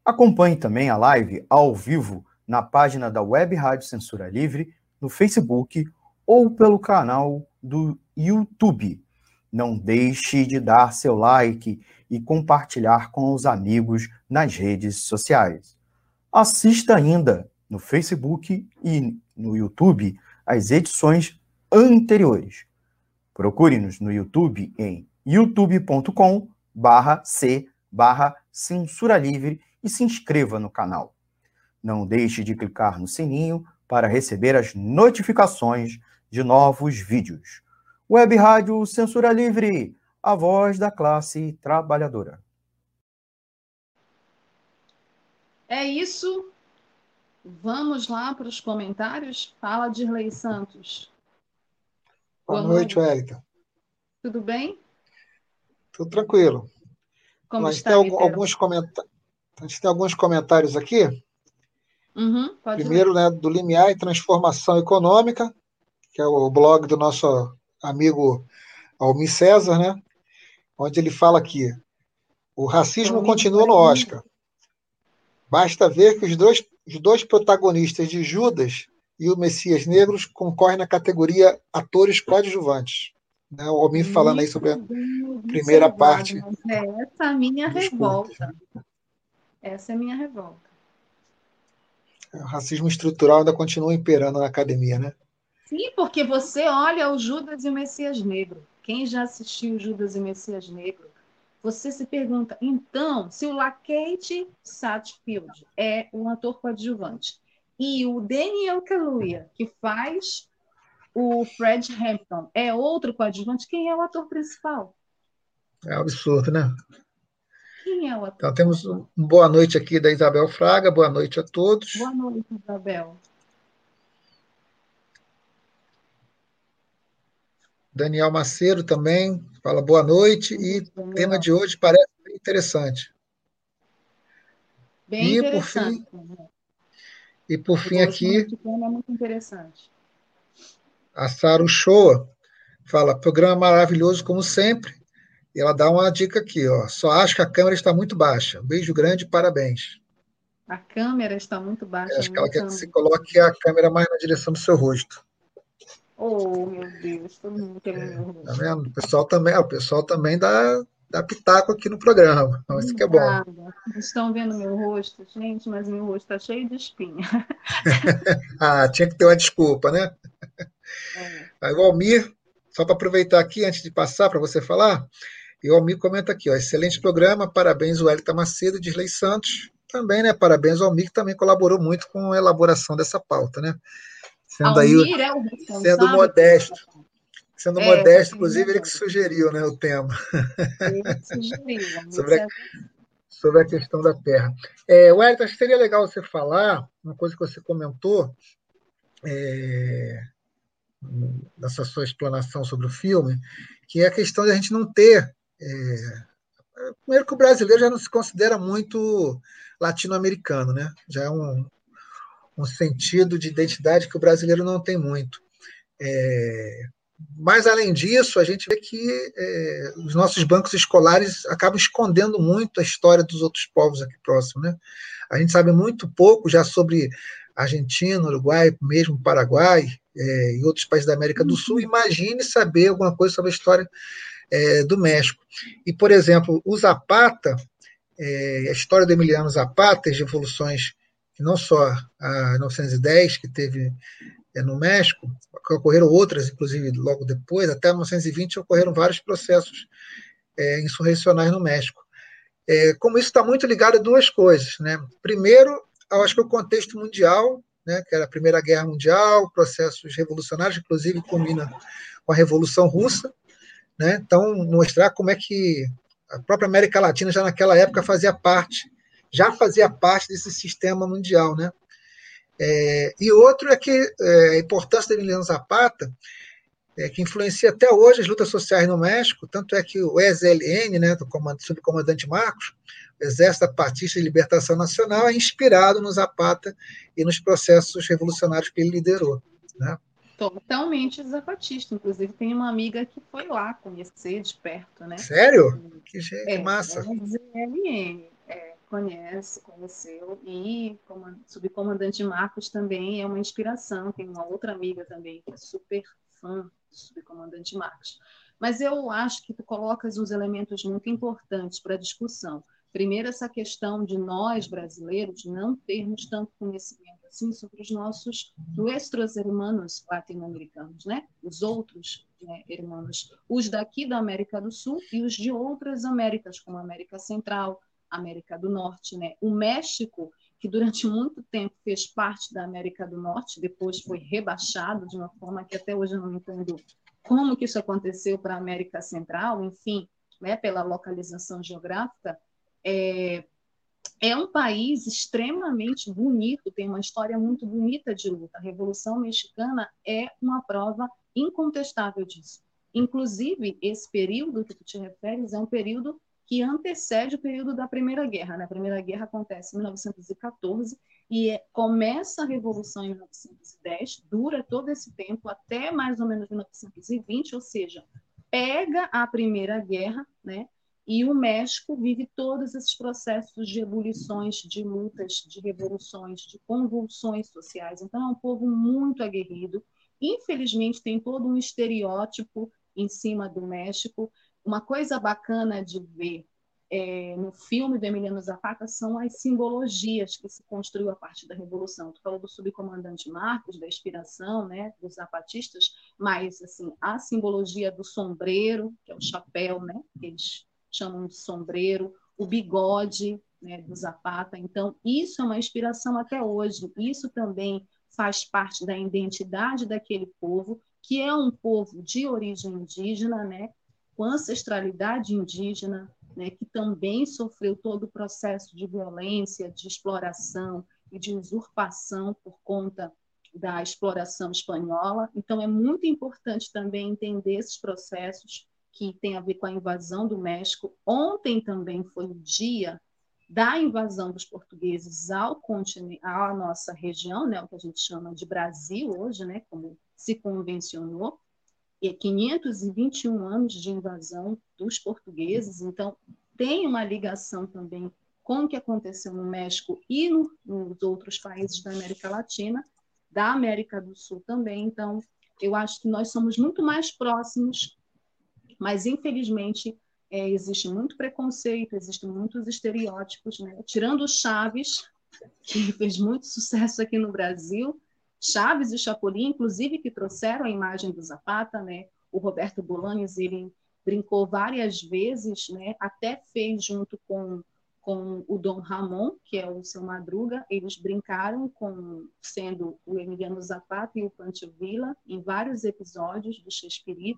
Acompanhe também a live ao vivo na página da Web Rádio Censura Livre, no Facebook ou pelo canal do YouTube. Não deixe de dar seu like e compartilhar com os amigos nas redes sociais. Assista ainda no Facebook e no YouTube as edições anteriores. Procure-nos no YouTube em youtube.com barra c barra censura livre e se inscreva no canal. Não deixe de clicar no sininho para receber as notificações de novos vídeos. Web Rádio Censura Livre, a voz da classe trabalhadora. É isso. Vamos lá para os comentários. Fala, Dirley Santos. Boa, noite, Wellington. Tudo bem? Tudo tranquilo. Como Mas está, tem alguns comentários. A gente tem alguns comentários aqui. Uhum, Primeiro, né, do Limiar e Transformação Econômica, que é o blog do nosso amigo Almir César, né? Onde ele fala aqui: o racismo continua no Oscar. Basta ver que os dois, os dois protagonistas de Judas e o Messias Negros concorrem na categoria atores coadjuvantes. Né? O Almir falando aí sobre a primeira parte. É essa a minha revolta. Essa é a minha revolta. O racismo estrutural ainda continua imperando na academia, né? Sim, porque você olha o Judas e o Messias Negro. Quem já assistiu Judas e o Messias Negro, você se pergunta, então, se o Lakeith Satfield é um ator coadjuvante e o Daniel Kaluuya, que faz o Fred Hampton, é outro coadjuvante, quem é o ator principal? É absurdo, né? Quem é o ator? Então, temos uma boa noite aqui da Isabel Fraga. Boa noite a todos. Boa noite, Isabel. Daniel Macedo também fala boa noite. E o tema de hoje parece bem interessante. Bem e interessante. Por fim, e por fim aqui. É muito interessante. A Saru Shoa fala: programa maravilhoso como sempre. E ela dá uma dica aqui, ó. Só acho que a câmera está muito baixa. Um beijo grande, parabéns. A câmera está muito baixa. acho que ela quer que você coloque a câmera mais na direção do seu rosto. Oh, meu Deus, todo mundo. Tá vendo? O pessoal também, o pessoal também dá, dá pitaco aqui no programa. Então, isso que é bom. Estão vendo meu rosto, gente, mas meu rosto está cheio de espinha. ah, tinha que ter uma desculpa, né? É. Aí o Almir, só para aproveitar aqui, antes de passar para você falar, e o Almir comenta aqui, ó, excelente programa, parabéns o Elita Macedo, Disley Santos, também, né, parabéns ao Almir, que também colaborou muito com a elaboração dessa pauta, né, sendo Almir aí, é o sendo modesto, sendo é, modesto, inclusive ele que sugeriu, né, o tema. Ele sugeriu, sobre, a, sobre a questão da terra. É, Wellington, acho que seria legal você falar, uma coisa que você comentou, é, nessa sua explanação sobre o filme, que é a questão de a gente não ter é, primeiro que o brasileiro já não se considera muito latino-americano, né? Já é um, um sentido de identidade que o brasileiro não tem muito. É, mas, além disso, a gente vê que é, os nossos bancos escolares acabam escondendo muito a história dos outros povos aqui próximos. Né? A gente sabe muito pouco já sobre Argentina, Uruguai, mesmo Paraguai é, e outros países da América do Sul. Imagine saber alguma coisa sobre a história é, do México. E, por exemplo, o Zapata, é, a história do Emiliano Zapata, as revoluções, não só a 1910, que teve é, no México, que ocorreram outras, inclusive logo depois, até 1920 ocorreram vários processos é, insurrecionais no México. É, como isso está muito ligado a duas coisas. Né? Primeiro, eu acho que o contexto mundial, né, que era a Primeira Guerra Mundial, processos revolucionários, inclusive combina com a Revolução Russa, né? Então, mostrar como é que a própria América Latina já naquela época fazia parte, já fazia parte desse sistema mundial. Né? É, e outro é que é, a importância de Emiliano Zapata, é, que influencia até hoje as lutas sociais no México, tanto é que o ESLN, né, do comandante, subcomandante Marcos, o Exército Zapatista de Libertação Nacional, é inspirado no Zapata e nos processos revolucionários que ele liderou. Né? Totalmente zapatista. Inclusive, tem uma amiga que foi lá conhecer de perto, né? Sério? Que, gente, é, massa. É, é, conhece, conheceu. E como, subcomandante Marcos também é uma inspiração. Tem uma outra amiga também que é super fã do subcomandante Marcos. Mas eu acho que tu colocas uns elementos muito importantes para a discussão. Primeiro, essa questão de nós, brasileiros, não termos tanto conhecimento assim sobre os nossos nuestros hermanos latino-americanos, né? Os outros né, hermanos, os daqui da América do Sul e os de outras Américas, como a América Central, América do Norte, né? O México, que durante muito tempo fez parte da América do Norte, depois foi rebaixado de uma forma que até hoje eu não entendo como que isso aconteceu para a América Central, enfim, né, pela localização geográfica, é, é um país extremamente bonito, tem uma história muito bonita de luta. A Revolução Mexicana é uma prova incontestável disso. Inclusive, esse período que tu te referes é um período que antecede o período da Primeira Guerra. Né? A Primeira Guerra acontece em 1914 e é, começa a Revolução em 1910, dura todo esse tempo até mais ou menos 1920, ou seja, pega a Primeira Guerra, né? E o México vive todos esses processos de ebulições, de lutas, de revoluções, de convulsões sociais. Então, é um povo muito aguerrido. Infelizmente, tem todo um estereótipo em cima do México. Uma coisa bacana de ver é, no filme do Emiliano Zapata são as simbologias que se construiu a partir da Revolução. Tu falou do subcomandante Marcos, da inspiração né, dos zapatistas, mas assim, a simbologia do sombreiro, que é o chapéu, né, que eles chamam de sombreiro, o bigode né, do Zapata. Então, isso é uma inspiração até hoje. Isso também faz parte da identidade daquele povo, que é um povo de origem indígena, né, com ancestralidade indígena, né, que também sofreu todo o processo de violência, de exploração e de usurpação por conta da exploração espanhola. Então, é muito importante também entender esses processos que têm a ver com a invasão do México. Ontem também foi o dia da invasão dos portugueses ao continente, à nossa região, né, o que a gente chama de Brasil hoje, né, como se convencionou 521 anos de invasão dos portugueses, então tem uma ligação também com o que aconteceu no México e no, nos outros países da América Latina, da América do Sul também. Então, eu acho que nós somos muito mais próximos, mas infelizmente é, existe muito preconceito, existem muitos estereótipos, né? tirando Chaves, que fez muito sucesso aqui no Brasil, Chaves e Chapolin, inclusive, que trouxeram a imagem do Zapata, né? O Roberto Bolaños, ele brincou várias vezes, né? Até fez junto com com o Dom Ramon, que é o seu Madruga, eles brincaram com sendo o Emiliano Zapata e o Pancho Villa em vários episódios do Shakespeare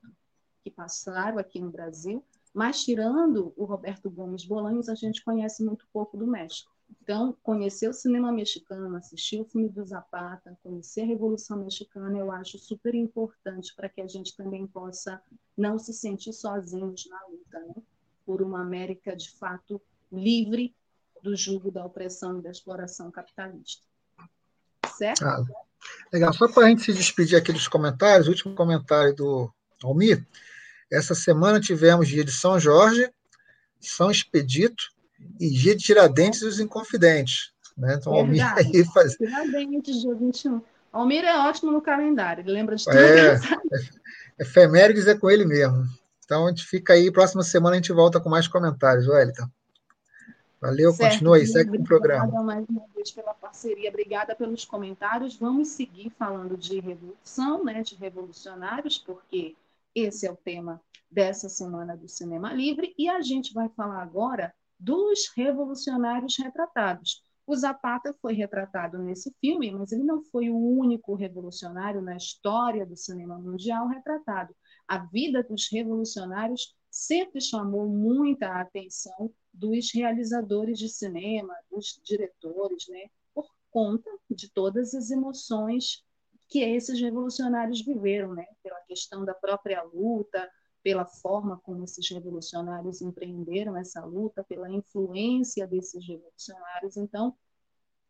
que passaram aqui no Brasil, mas tirando o Roberto Gomes Bolaños, a gente conhece muito pouco do México. Então, conhecer o cinema mexicano, assistir o filme do Zapata, conhecer a Revolução Mexicana, eu acho super importante para que a gente também possa não se sentir sozinhos na luta, né? por uma América de fato livre do jugo da opressão e da exploração capitalista. Certo? Ah, legal. Só para a gente se despedir aqui dos comentários, o último comentário do Almir. Essa semana tivemos dia de São Jorge, São Expedito e dia de Tiradentes e os Inconfidentes. Né? Então, Almir aí faz. Tiradentes, dia 21. Almir é ótimo no calendário, ele lembra de tudo. É, é, efemérides é com ele mesmo. Então, a gente fica aí, próxima semana a gente volta com mais comentários, Wellington. Valeu, certo, continua aí, segue com o programa. Obrigada mais uma vez pela parceria, obrigada pelos comentários. Vamos seguir falando de revolução, né, de revolucionários, porque esse é o tema dessa semana do Cinema Livre, e a gente vai falar agora dos revolucionários retratados. O Zapata foi retratado nesse filme, mas ele não foi o único revolucionário na história do cinema mundial retratado. A vida dos revolucionários sempre chamou muita atenção dos realizadores de cinema, dos diretores, né, por conta de todas as emoções que esses revolucionários viveram, né, pela questão da própria luta, pela forma como esses revolucionários empreenderam essa luta, pela influência desses revolucionários. Então,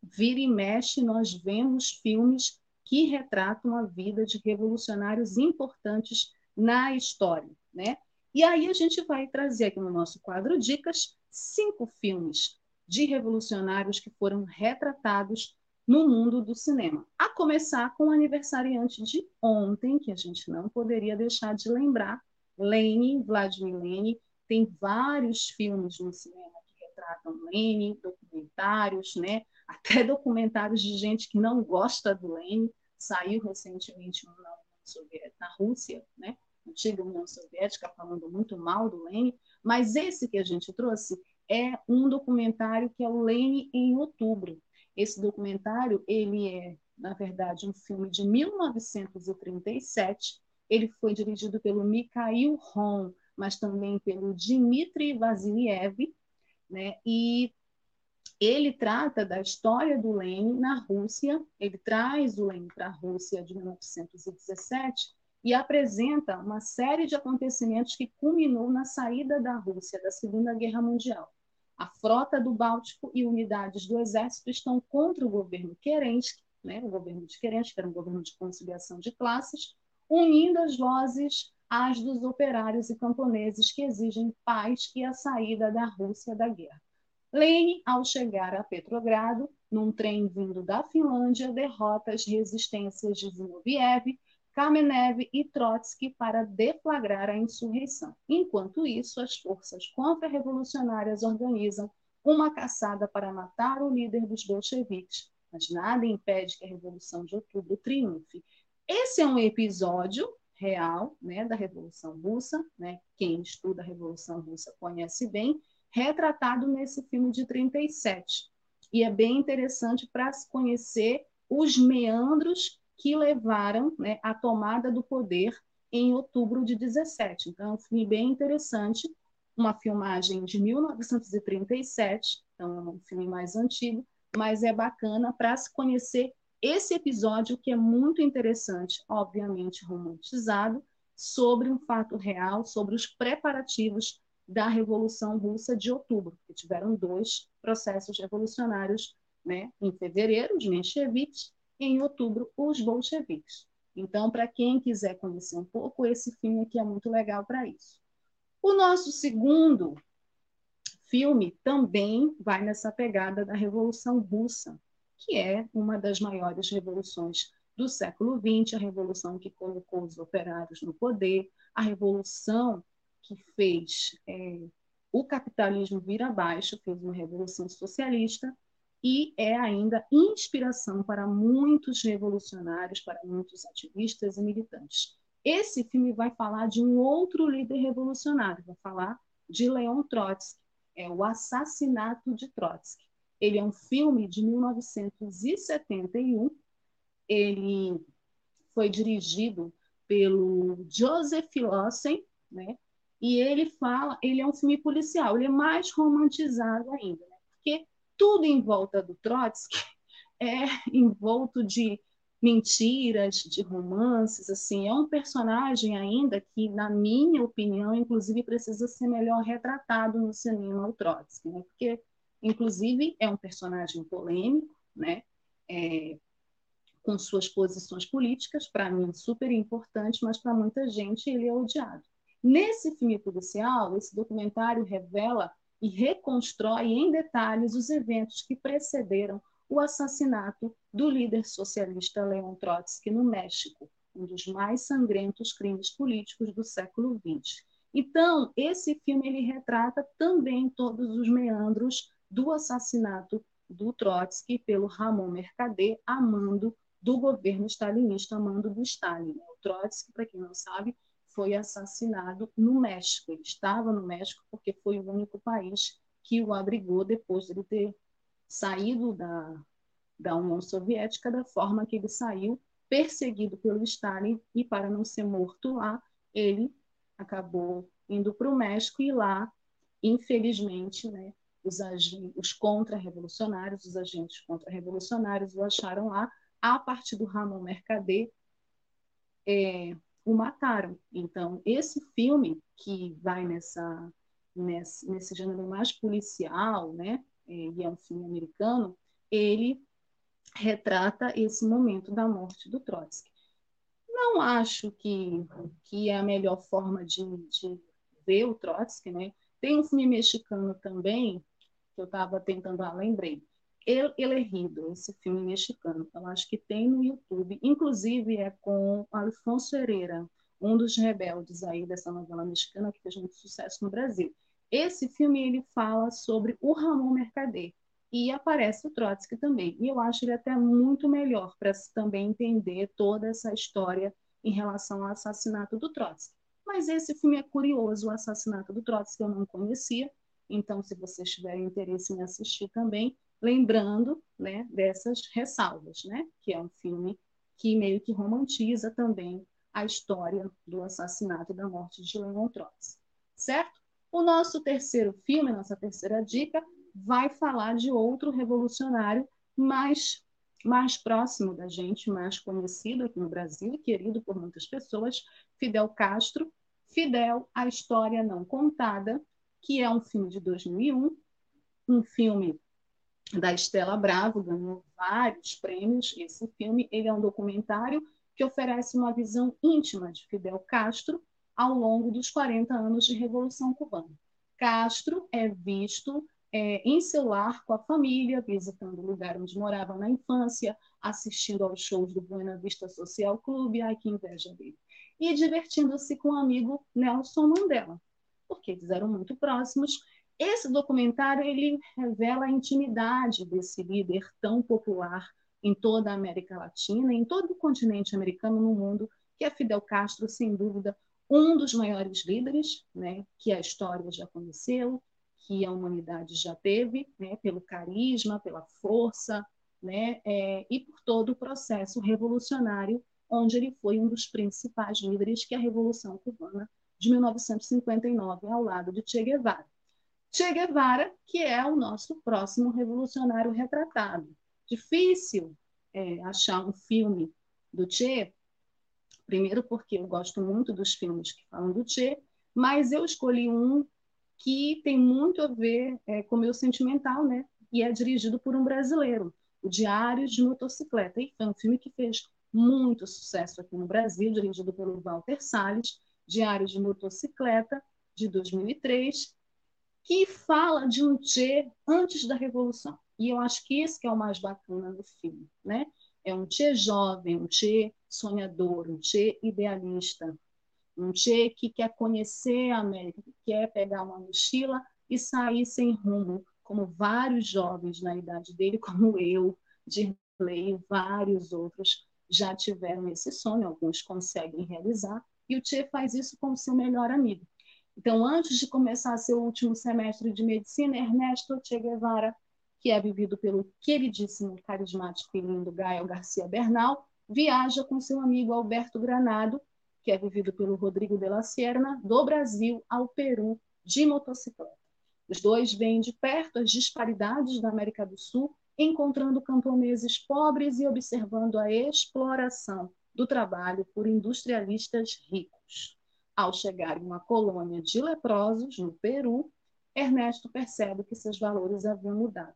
vira e mexe, nós vemos filmes que retratam a vida de revolucionários importantes na história, né? E aí a gente vai trazer aqui no nosso quadro Dicas cinco filmes de revolucionários que foram retratados no mundo do cinema. A começar com o aniversariante de ontem, que a gente não poderia deixar de lembrar, Lenin, Vladimir Lenin, tem vários filmes no cinema que retratam Lenin, documentários, né? até documentários de gente que não gosta do Lenin. Saiu recentemente um na, Soviética, na Rússia, né? antiga União Soviética, falando muito mal do Lenin, mas esse que a gente trouxe é um documentário que é o Lenin em outubro. Esse documentário, ele é, na verdade, um filme de 1937, ele foi dirigido pelo Mikhail Ron, mas também pelo Dmitry Vasiliev, né? E ele trata da história do Lenin na Rússia, ele traz o Lenin para a Rússia de 1917 e apresenta uma série de acontecimentos que culminou na saída da Rússia da Segunda Guerra Mundial. A frota do Báltico e unidades do exército estão contra o governo Kerensky, né, o governo de Kerensky, que era um governo de conciliação de classes, unindo as vozes às dos operários e camponeses que exigem paz e a saída da Rússia da guerra. Lenin, ao chegar a Petrogrado, num trem vindo da Finlândia, derrota as resistências de Zinoviev, Kamenev e Trotsky para deflagrar a insurreição. Enquanto isso, as forças contra-revolucionárias organizam uma caçada para matar o líder dos bolcheviques, mas nada impede que a Revolução de Outubro triunfe. Esse é um episódio real né, da Revolução Russa, né? quem estuda a Revolução Russa conhece bem, retratado nesse filme de 37. E é bem interessante para se conhecer os meandros que levaram né, à tomada do poder em outubro de 17. Então, é um filme bem interessante, uma filmagem de 1937, então é um filme mais antigo, mas é bacana para se conhecer esse episódio que é muito interessante, obviamente romantizado, sobre um fato real, sobre os preparativos da Revolução Russa de outubro, que tiveram dois processos revolucionários, né, em fevereiro, os mencheviques, em outubro, os bolcheviques. Então, para quem quiser conhecer um pouco, esse filme aqui é muito legal para isso. O nosso segundo filme também vai nessa pegada da Revolução Russa, que é uma das maiores revoluções do século XX, a revolução que colocou os operários no poder, a revolução que fez é, o capitalismo vir abaixo, fez uma revolução socialista, e é ainda inspiração para muitos revolucionários, para muitos ativistas e militantes. Esse filme vai falar de um outro líder revolucionário, vai falar de Leon Trotsky, é o assassinato de Trotsky. Ele é um filme de 1971, ele foi dirigido pelo Joseph Lawson, né? E ele fala, ele é um filme policial, ele é mais romantizado ainda, né? porque tudo em volta do Trotsky é envolto de mentiras, de romances, assim, é um personagem ainda que, na minha opinião, inclusive precisa ser melhor retratado no cinema o Trotsky, né? Porque, inclusive, é um personagem polêmico, né? É, com suas posições políticas, para mim super importante, mas para muita gente ele é odiado. Nesse filme policial, esse documentário revela e reconstrói em detalhes os eventos que precederam o assassinato do líder socialista Leon Trotsky no México, um dos mais sangrentos crimes políticos do século XX. Então, esse filme ele retrata também todos os meandros do assassinato do Trotsky pelo Ramon Mercader, amando do governo stalinista, amando do Stalin. O Trotsky, para quem não sabe, foi assassinado no México. Ele estava no México porque foi o único país que o abrigou depois de ele ter saído da, da União Soviética da forma que ele saiu, perseguido pelo Stalin, e para não ser morto lá, ele acabou indo para o México e lá, infelizmente, né, os, os contra-revolucionários, os agentes contra-revolucionários o acharam lá, a partir do Ramon Mercader, é, o mataram. Então, esse filme que vai nessa, nesse, nesse gênero mais policial, né, é, e é um filme americano, ele retrata esse momento da morte do Trotsky. Não acho que, que é a melhor forma de, de ver o Trotsky, né? Tem um filme mexicano também, que eu estava tentando, ah, lembrei, El, El Errido, esse filme mexicano. Eu acho que tem no YouTube. Inclusive é com Alfonso Herrera, um dos rebeldes aí dessa novela mexicana que fez muito sucesso no Brasil. Esse filme ele fala sobre o Ramon Mercader e aparece o Trotsky também. E eu acho ele até muito melhor para também entender toda essa história em relação ao assassinato do Trotsky. Mas esse filme é curioso, o assassinato do Trotsky eu não conhecia, então se vocês tiverem interesse em assistir também, lembrando né, dessas ressalvas, né, que é um filme que meio que romantiza também a história do assassinato e da morte de Leon Trotsky, certo? O nosso terceiro filme, nossa terceira dica, vai falar de outro revolucionário, mas mais próximo da gente, mais conhecido aqui no Brasil, querido por muitas pessoas, Fidel Castro. Fidel, a história não contada, que é um filme de 2001, um filme da Estela Bravo, ganhou vários prêmios. Esse filme ele é um documentário que oferece uma visão íntima de Fidel Castro ao longo dos 40 anos de Revolução Cubana. Castro é visto é, em seu lar com a família, visitando o lugar onde morava na infância, assistindo aos shows do Buena Vista Social Clube, ai que inveja dele, e divertindo-se com o amigo Nelson Mandela, porque eles eram muito próximos. Esse documentário ele revela a intimidade desse líder tão popular em toda a América Latina, em todo o continente americano, no mundo, que é Fidel Castro, sem dúvida, um dos maiores líderes né, que a história já conheceu, que a humanidade já teve, né, pelo carisma, pela força, né, é, e por todo o processo revolucionário, onde ele foi um dos principais líderes que a Revolução Cubana de 1959, ao lado de Che Guevara. Che Guevara, que é o nosso próximo revolucionário retratado. Difícil é, achar um filme do Che, primeiro porque eu gosto muito dos filmes que falam do Che, mas eu escolhi um que tem muito a ver é, com o meu sentimental, né? E é dirigido por um brasileiro, o Diário de Motocicleta. E foi um filme que fez muito sucesso aqui no Brasil, dirigido pelo Walter Salles, Diário de Motocicleta, de 2003, que fala de um Che antes da Revolução. E eu acho que esse que é o mais bacana do filme, né? É um Che jovem, um Che sonhador, um Che idealista, um Che que quer conhecer a América, que quer pegar uma mochila e sair sem rumo, como vários jovens na idade dele, como eu, de e vários outros já tiveram esse sonho, alguns conseguem realizar, e o Che faz isso com o seu melhor amigo. Então, antes de começar seu último semestre de medicina, Ernesto Che Guevara, que é vivido pelo queridíssimo, carismático e lindo Gael Garcia Bernal, viaja com seu amigo Alberto Granado que é vivido pelo Rodrigo de la Sierra, do Brasil ao Peru, de motocicleta. Os dois veem de perto as disparidades da América do Sul, encontrando camponeses pobres e observando a exploração do trabalho por industrialistas ricos. Ao chegar em uma colônia de leprosos, no Peru, Ernesto percebe que seus valores haviam mudado.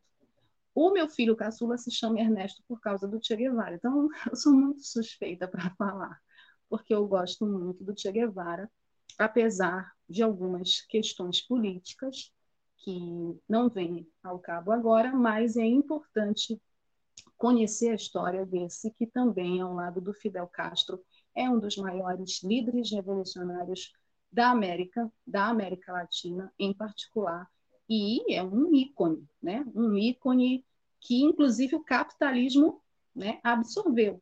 O meu filho caçula se chama Ernesto por causa do Che Guevara, então eu sou muito suspeita para falar porque eu gosto muito do Che Guevara, apesar de algumas questões políticas que não vêm ao cabo agora, mas é importante conhecer a história desse, que também, ao lado do Fidel Castro, é um dos maiores líderes revolucionários da América, da América Latina em particular, e é um ícone, né? um ícone que, inclusive, o capitalismo né, absorveu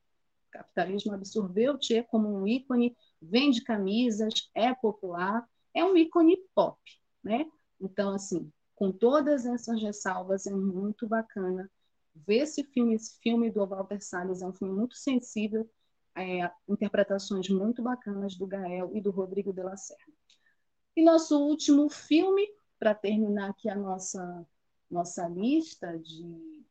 capitalismo absorveu o Che como um ícone, vende camisas, é popular, é um ícone pop, né? Então, assim, com todas essas ressalvas, é muito bacana ver esse filme. Esse filme do Walter Salles é um filme muito sensível, é, interpretações muito bacanas do Gael e do Rodrigo de la Serra. E nosso último filme, para terminar aqui a nossa, nossa lista de,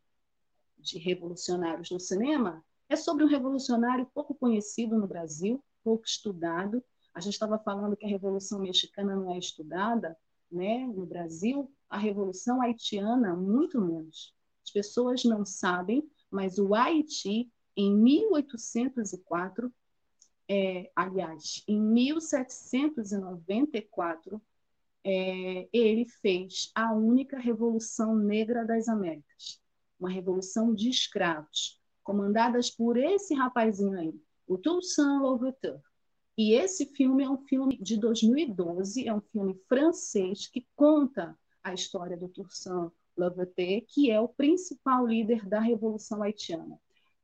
de revolucionários no cinema, é sobre um revolucionário pouco conhecido no Brasil, pouco estudado. A gente estava falando que a Revolução Mexicana não é estudada né, no Brasil, a Revolução Haitiana, muito menos. As pessoas não sabem, mas o Haiti, em 1804, é, aliás, em 1794, é, ele fez a única Revolução Negra das Américas, uma revolução de escravos comandadas por esse rapazinho aí, o Toussaint Louverture. E esse filme é um filme de 2012, é um filme francês que conta a história do Toussaint Louverture, que é o principal líder da Revolução Haitiana.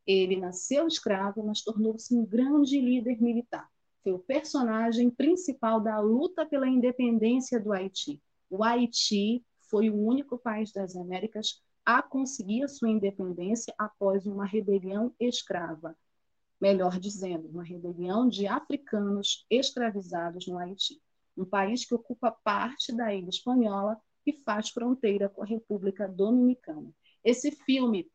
Ele nasceu escravo, mas tornou-se um grande líder militar. Foi o personagem principal da luta pela independência do Haiti. O Haiti foi o único país das Américas a conseguir a sua independência após uma rebelião escrava, melhor dizendo, uma rebelião de africanos escravizados no Haiti, um país que ocupa parte da ilha espanhola e faz fronteira com a República Dominicana. Esse filme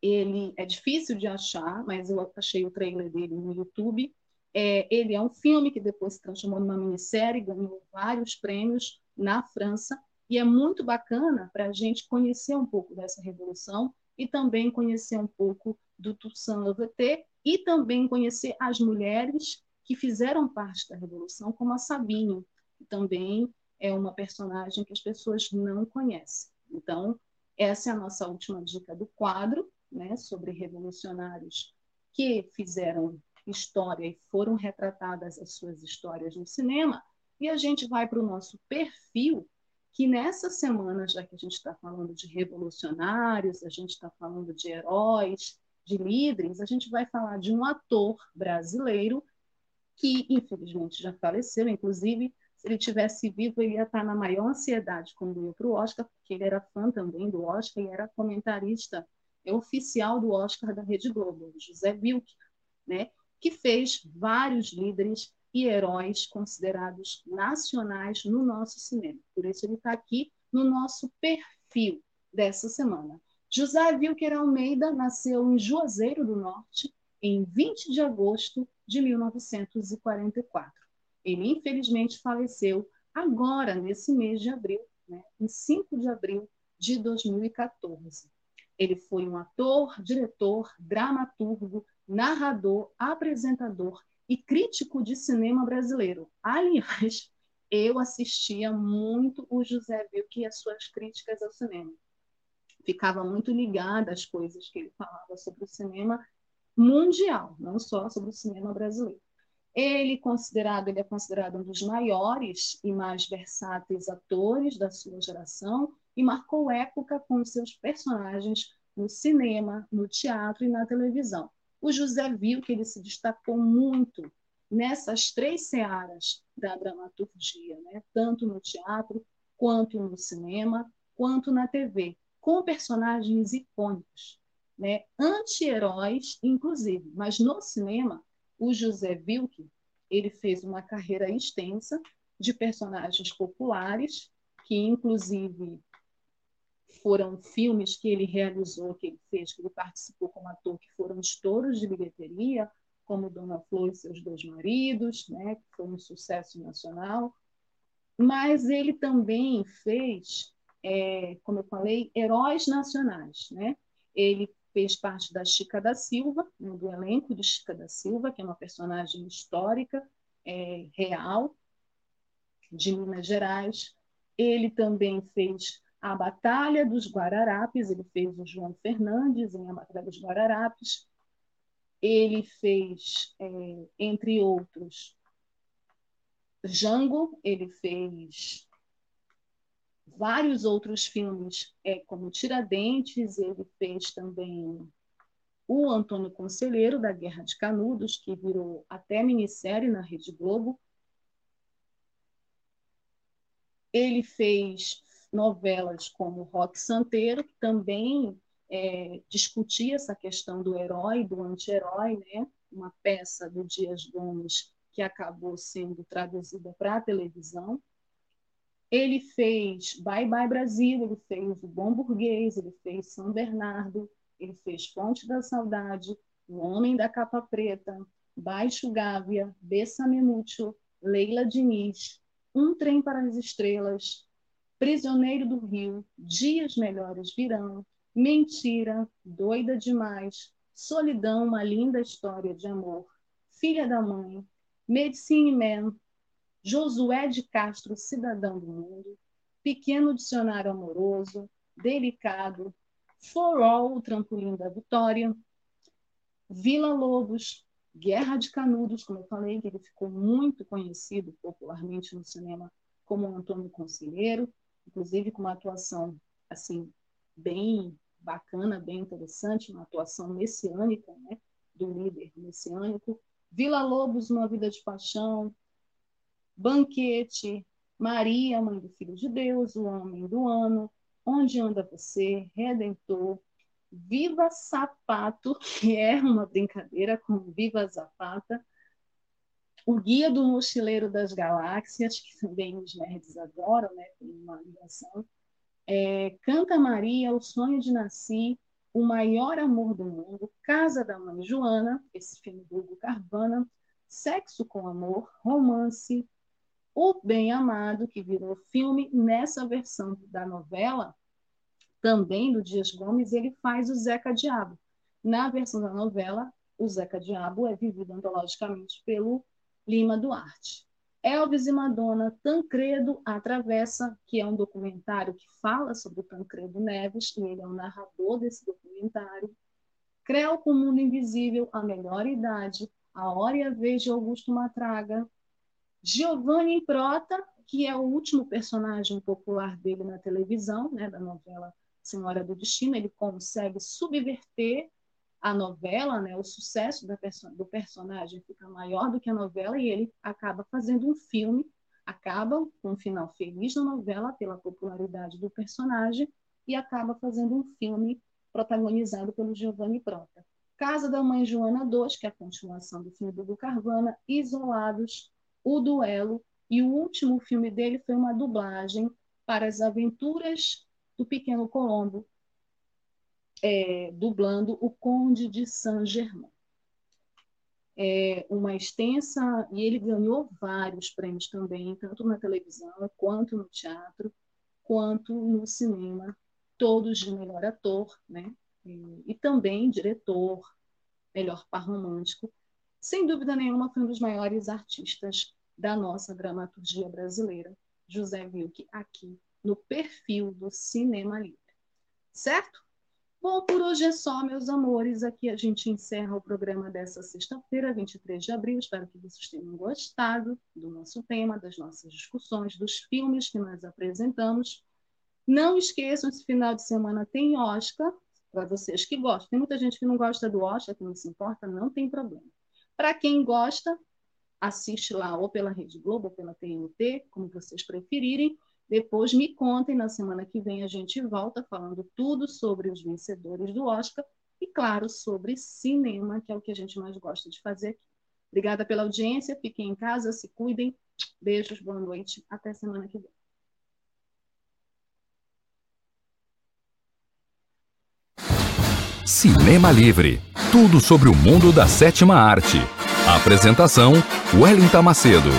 Ele é difícil de achar, mas eu achei o trailer dele no YouTube. É, ele é um filme que depois se transformou numa minissérie, ganhou vários prêmios na França, e é muito bacana para a gente conhecer um pouco dessa revolução e também conhecer um pouco do Toussaint Louverture e também conhecer as mulheres que fizeram parte da revolução, como a Sabine, que também é uma personagem que as pessoas não conhecem. Então, essa é a nossa última dica do quadro, né, sobre revolucionários que fizeram história e foram retratadas as suas histórias no cinema. E a gente vai para o nosso perfil, que nessa semana, já que a gente está falando de revolucionários, a gente está falando de heróis, de líderes, a gente vai falar de um ator brasileiro que, infelizmente, já faleceu, inclusive se ele tivesse vivo, ele ia estar na maior ansiedade quando ia para o Oscar, porque ele era fã também do Oscar e era comentarista oficial do Oscar da Rede Globo, José Wilk, né, que fez vários líderes e heróis considerados nacionais no nosso cinema. Por isso ele está aqui no nosso perfil dessa semana. José Wilker Almeida nasceu em Juazeiro do Norte em 20 de agosto de 1944. Ele, infelizmente, faleceu agora, nesse mês de abril, né, em 5 de abril de 2014. Ele foi um ator, diretor, dramaturgo, narrador, apresentador e crítico de cinema brasileiro. Aliás, eu assistia muito o José Wilke e as suas críticas ao cinema. Ficava muito ligada às coisas que ele falava sobre o cinema mundial, não só sobre o cinema brasileiro. Ele, considerado, ele é considerado um dos maiores e mais versáteis atores da sua geração e marcou época com seus personagens no cinema, no teatro e na televisão. O José viu que ele se destacou muito nessas três searas da dramaturgia, né? tanto no teatro, quanto no cinema, quanto na TV, com personagens icônicos, né? anti-heróis, inclusive. Mas no cinema, o José Wilke ele fez uma carreira extensa de personagens populares, que inclusive foram filmes que ele realizou, que ele fez, que ele participou como ator, que foram estouros de bilheteria, como Dona Flor e seus dois maridos, né, que foi um sucesso nacional. Mas ele também fez, é, como eu falei, heróis nacionais. Né? Ele fez parte da Chica da Silva, né, do elenco de Chica da Silva, que é uma personagem histórica, é, real, de Minas Gerais. Ele também fez a Batalha dos Guararapes, ele fez o João Fernandes em A Batalha dos Guararapes, ele fez, é, entre outros, Jango, ele fez vários outros filmes, é, como Tiradentes, ele fez também o Antônio Conselheiro, da Guerra de Canudos, que virou até minissérie na Rede Globo. Ele fez novelas como Rock Santeiro, que também é, discutia essa questão do herói, do anti-herói, né? uma peça do Dias Gomes que acabou sendo traduzida para a televisão. Ele fez Bye Bye Brasil, ele fez O Bom Burguês, ele fez São Bernardo, ele fez Fonte da Saudade, O Homem da Capa Preta, Baixo Gávea, Bessame Mútil, Leila Diniz, Um Trem para as Estrelas, Prisioneiro do Rio, Dias Melhores Virão, Mentira, Doida Demais, Solidão, uma linda história de amor, Filha da Mãe, Medicine Man, Josué de Castro, Cidadão do Mundo, Pequeno Dicionário Amoroso, Delicado, For All, o Trampolim da Vitória, Vila Lobos, Guerra de Canudos, como eu falei, que ele ficou muito conhecido popularmente no cinema como Antônio Conselheiro, inclusive com uma atuação assim bem bacana, bem interessante, uma atuação messiânica, né, do líder messiânico. Vila Lobos, Uma Vida de Paixão, Banquete, Maria, Mãe do Filho de Deus, O Homem do Ano, Onde Anda Você, Redentor, Viva Sapato, que é uma brincadeira com Viva Zapata, o Guia do Mochileiro das Galáxias, que também os nerds adoram, né? tem uma ligação. É, Canta Maria, O Sonho de Nasci, O Maior Amor do Mundo, Casa da Mãe Joana, esse filme do Hugo Carvana, Sexo com Amor, Romance, O Bem Amado, que virou filme nessa versão da novela, também do Dias Gomes, ele faz o Zeca Diabo. Na versão da novela, o Zeca Diabo é vivido antologicamente pelo Lima Duarte. Elvis e Madonna, Tancredo Atravessa, que é um documentário que fala sobre o Tancredo Neves, e ele é o narrador desse documentário. Creu com o Mundo Invisível, A Melhor Idade, A Hora e a Vez de Augusto Matraga. Giovanni Prota, que é o último personagem popular dele na televisão, né, da novela Senhora do Destino, ele consegue subverter a novela, né, o sucesso perso do personagem fica maior do que a novela e ele acaba fazendo um filme, acaba com um final feliz na novela pela popularidade do personagem e acaba fazendo um filme protagonizado pelo Giovanni Prota. Casa da Mãe Joana 2, que é a continuação do filme do Carvana, Isolados, O Duelo, e o último filme dele foi uma dublagem para as aventuras do Pequeno Colombo, é, dublando o Conde de Saint-Germain. É uma extensa, e ele ganhou vários prêmios também, tanto na televisão, quanto no teatro, quanto no cinema, todos de melhor ator, né? E, e também diretor, melhor par romântico. Sem dúvida nenhuma, foi um dos maiores artistas da nossa dramaturgia brasileira, José Wilke, aqui no perfil do Cinema Livre. Certo? Bom, por hoje é só, meus amores. Aqui a gente encerra o programa dessa sexta-feira, 23 de abril. Espero que vocês tenham gostado do nosso tema, das nossas discussões, dos filmes que nós apresentamos. Não esqueçam, esse final de semana tem Oscar, para vocês que gostam. Tem muita gente que não gosta do Oscar, que não se importa, não tem problema. Para quem gosta, assiste lá ou pela Rede Globo ou pela TNT, como vocês preferirem. Depois me contem, na semana que vem a gente volta falando tudo sobre os vencedores do Oscar e, claro, sobre cinema, que é o que a gente mais gosta de fazer aqui. Obrigada pela audiência, fiquem em casa, se cuidem. Beijos, boa noite, até semana que vem. Cinema Livre tudo sobre o mundo da sétima arte. apresentação: Wellington Macedo.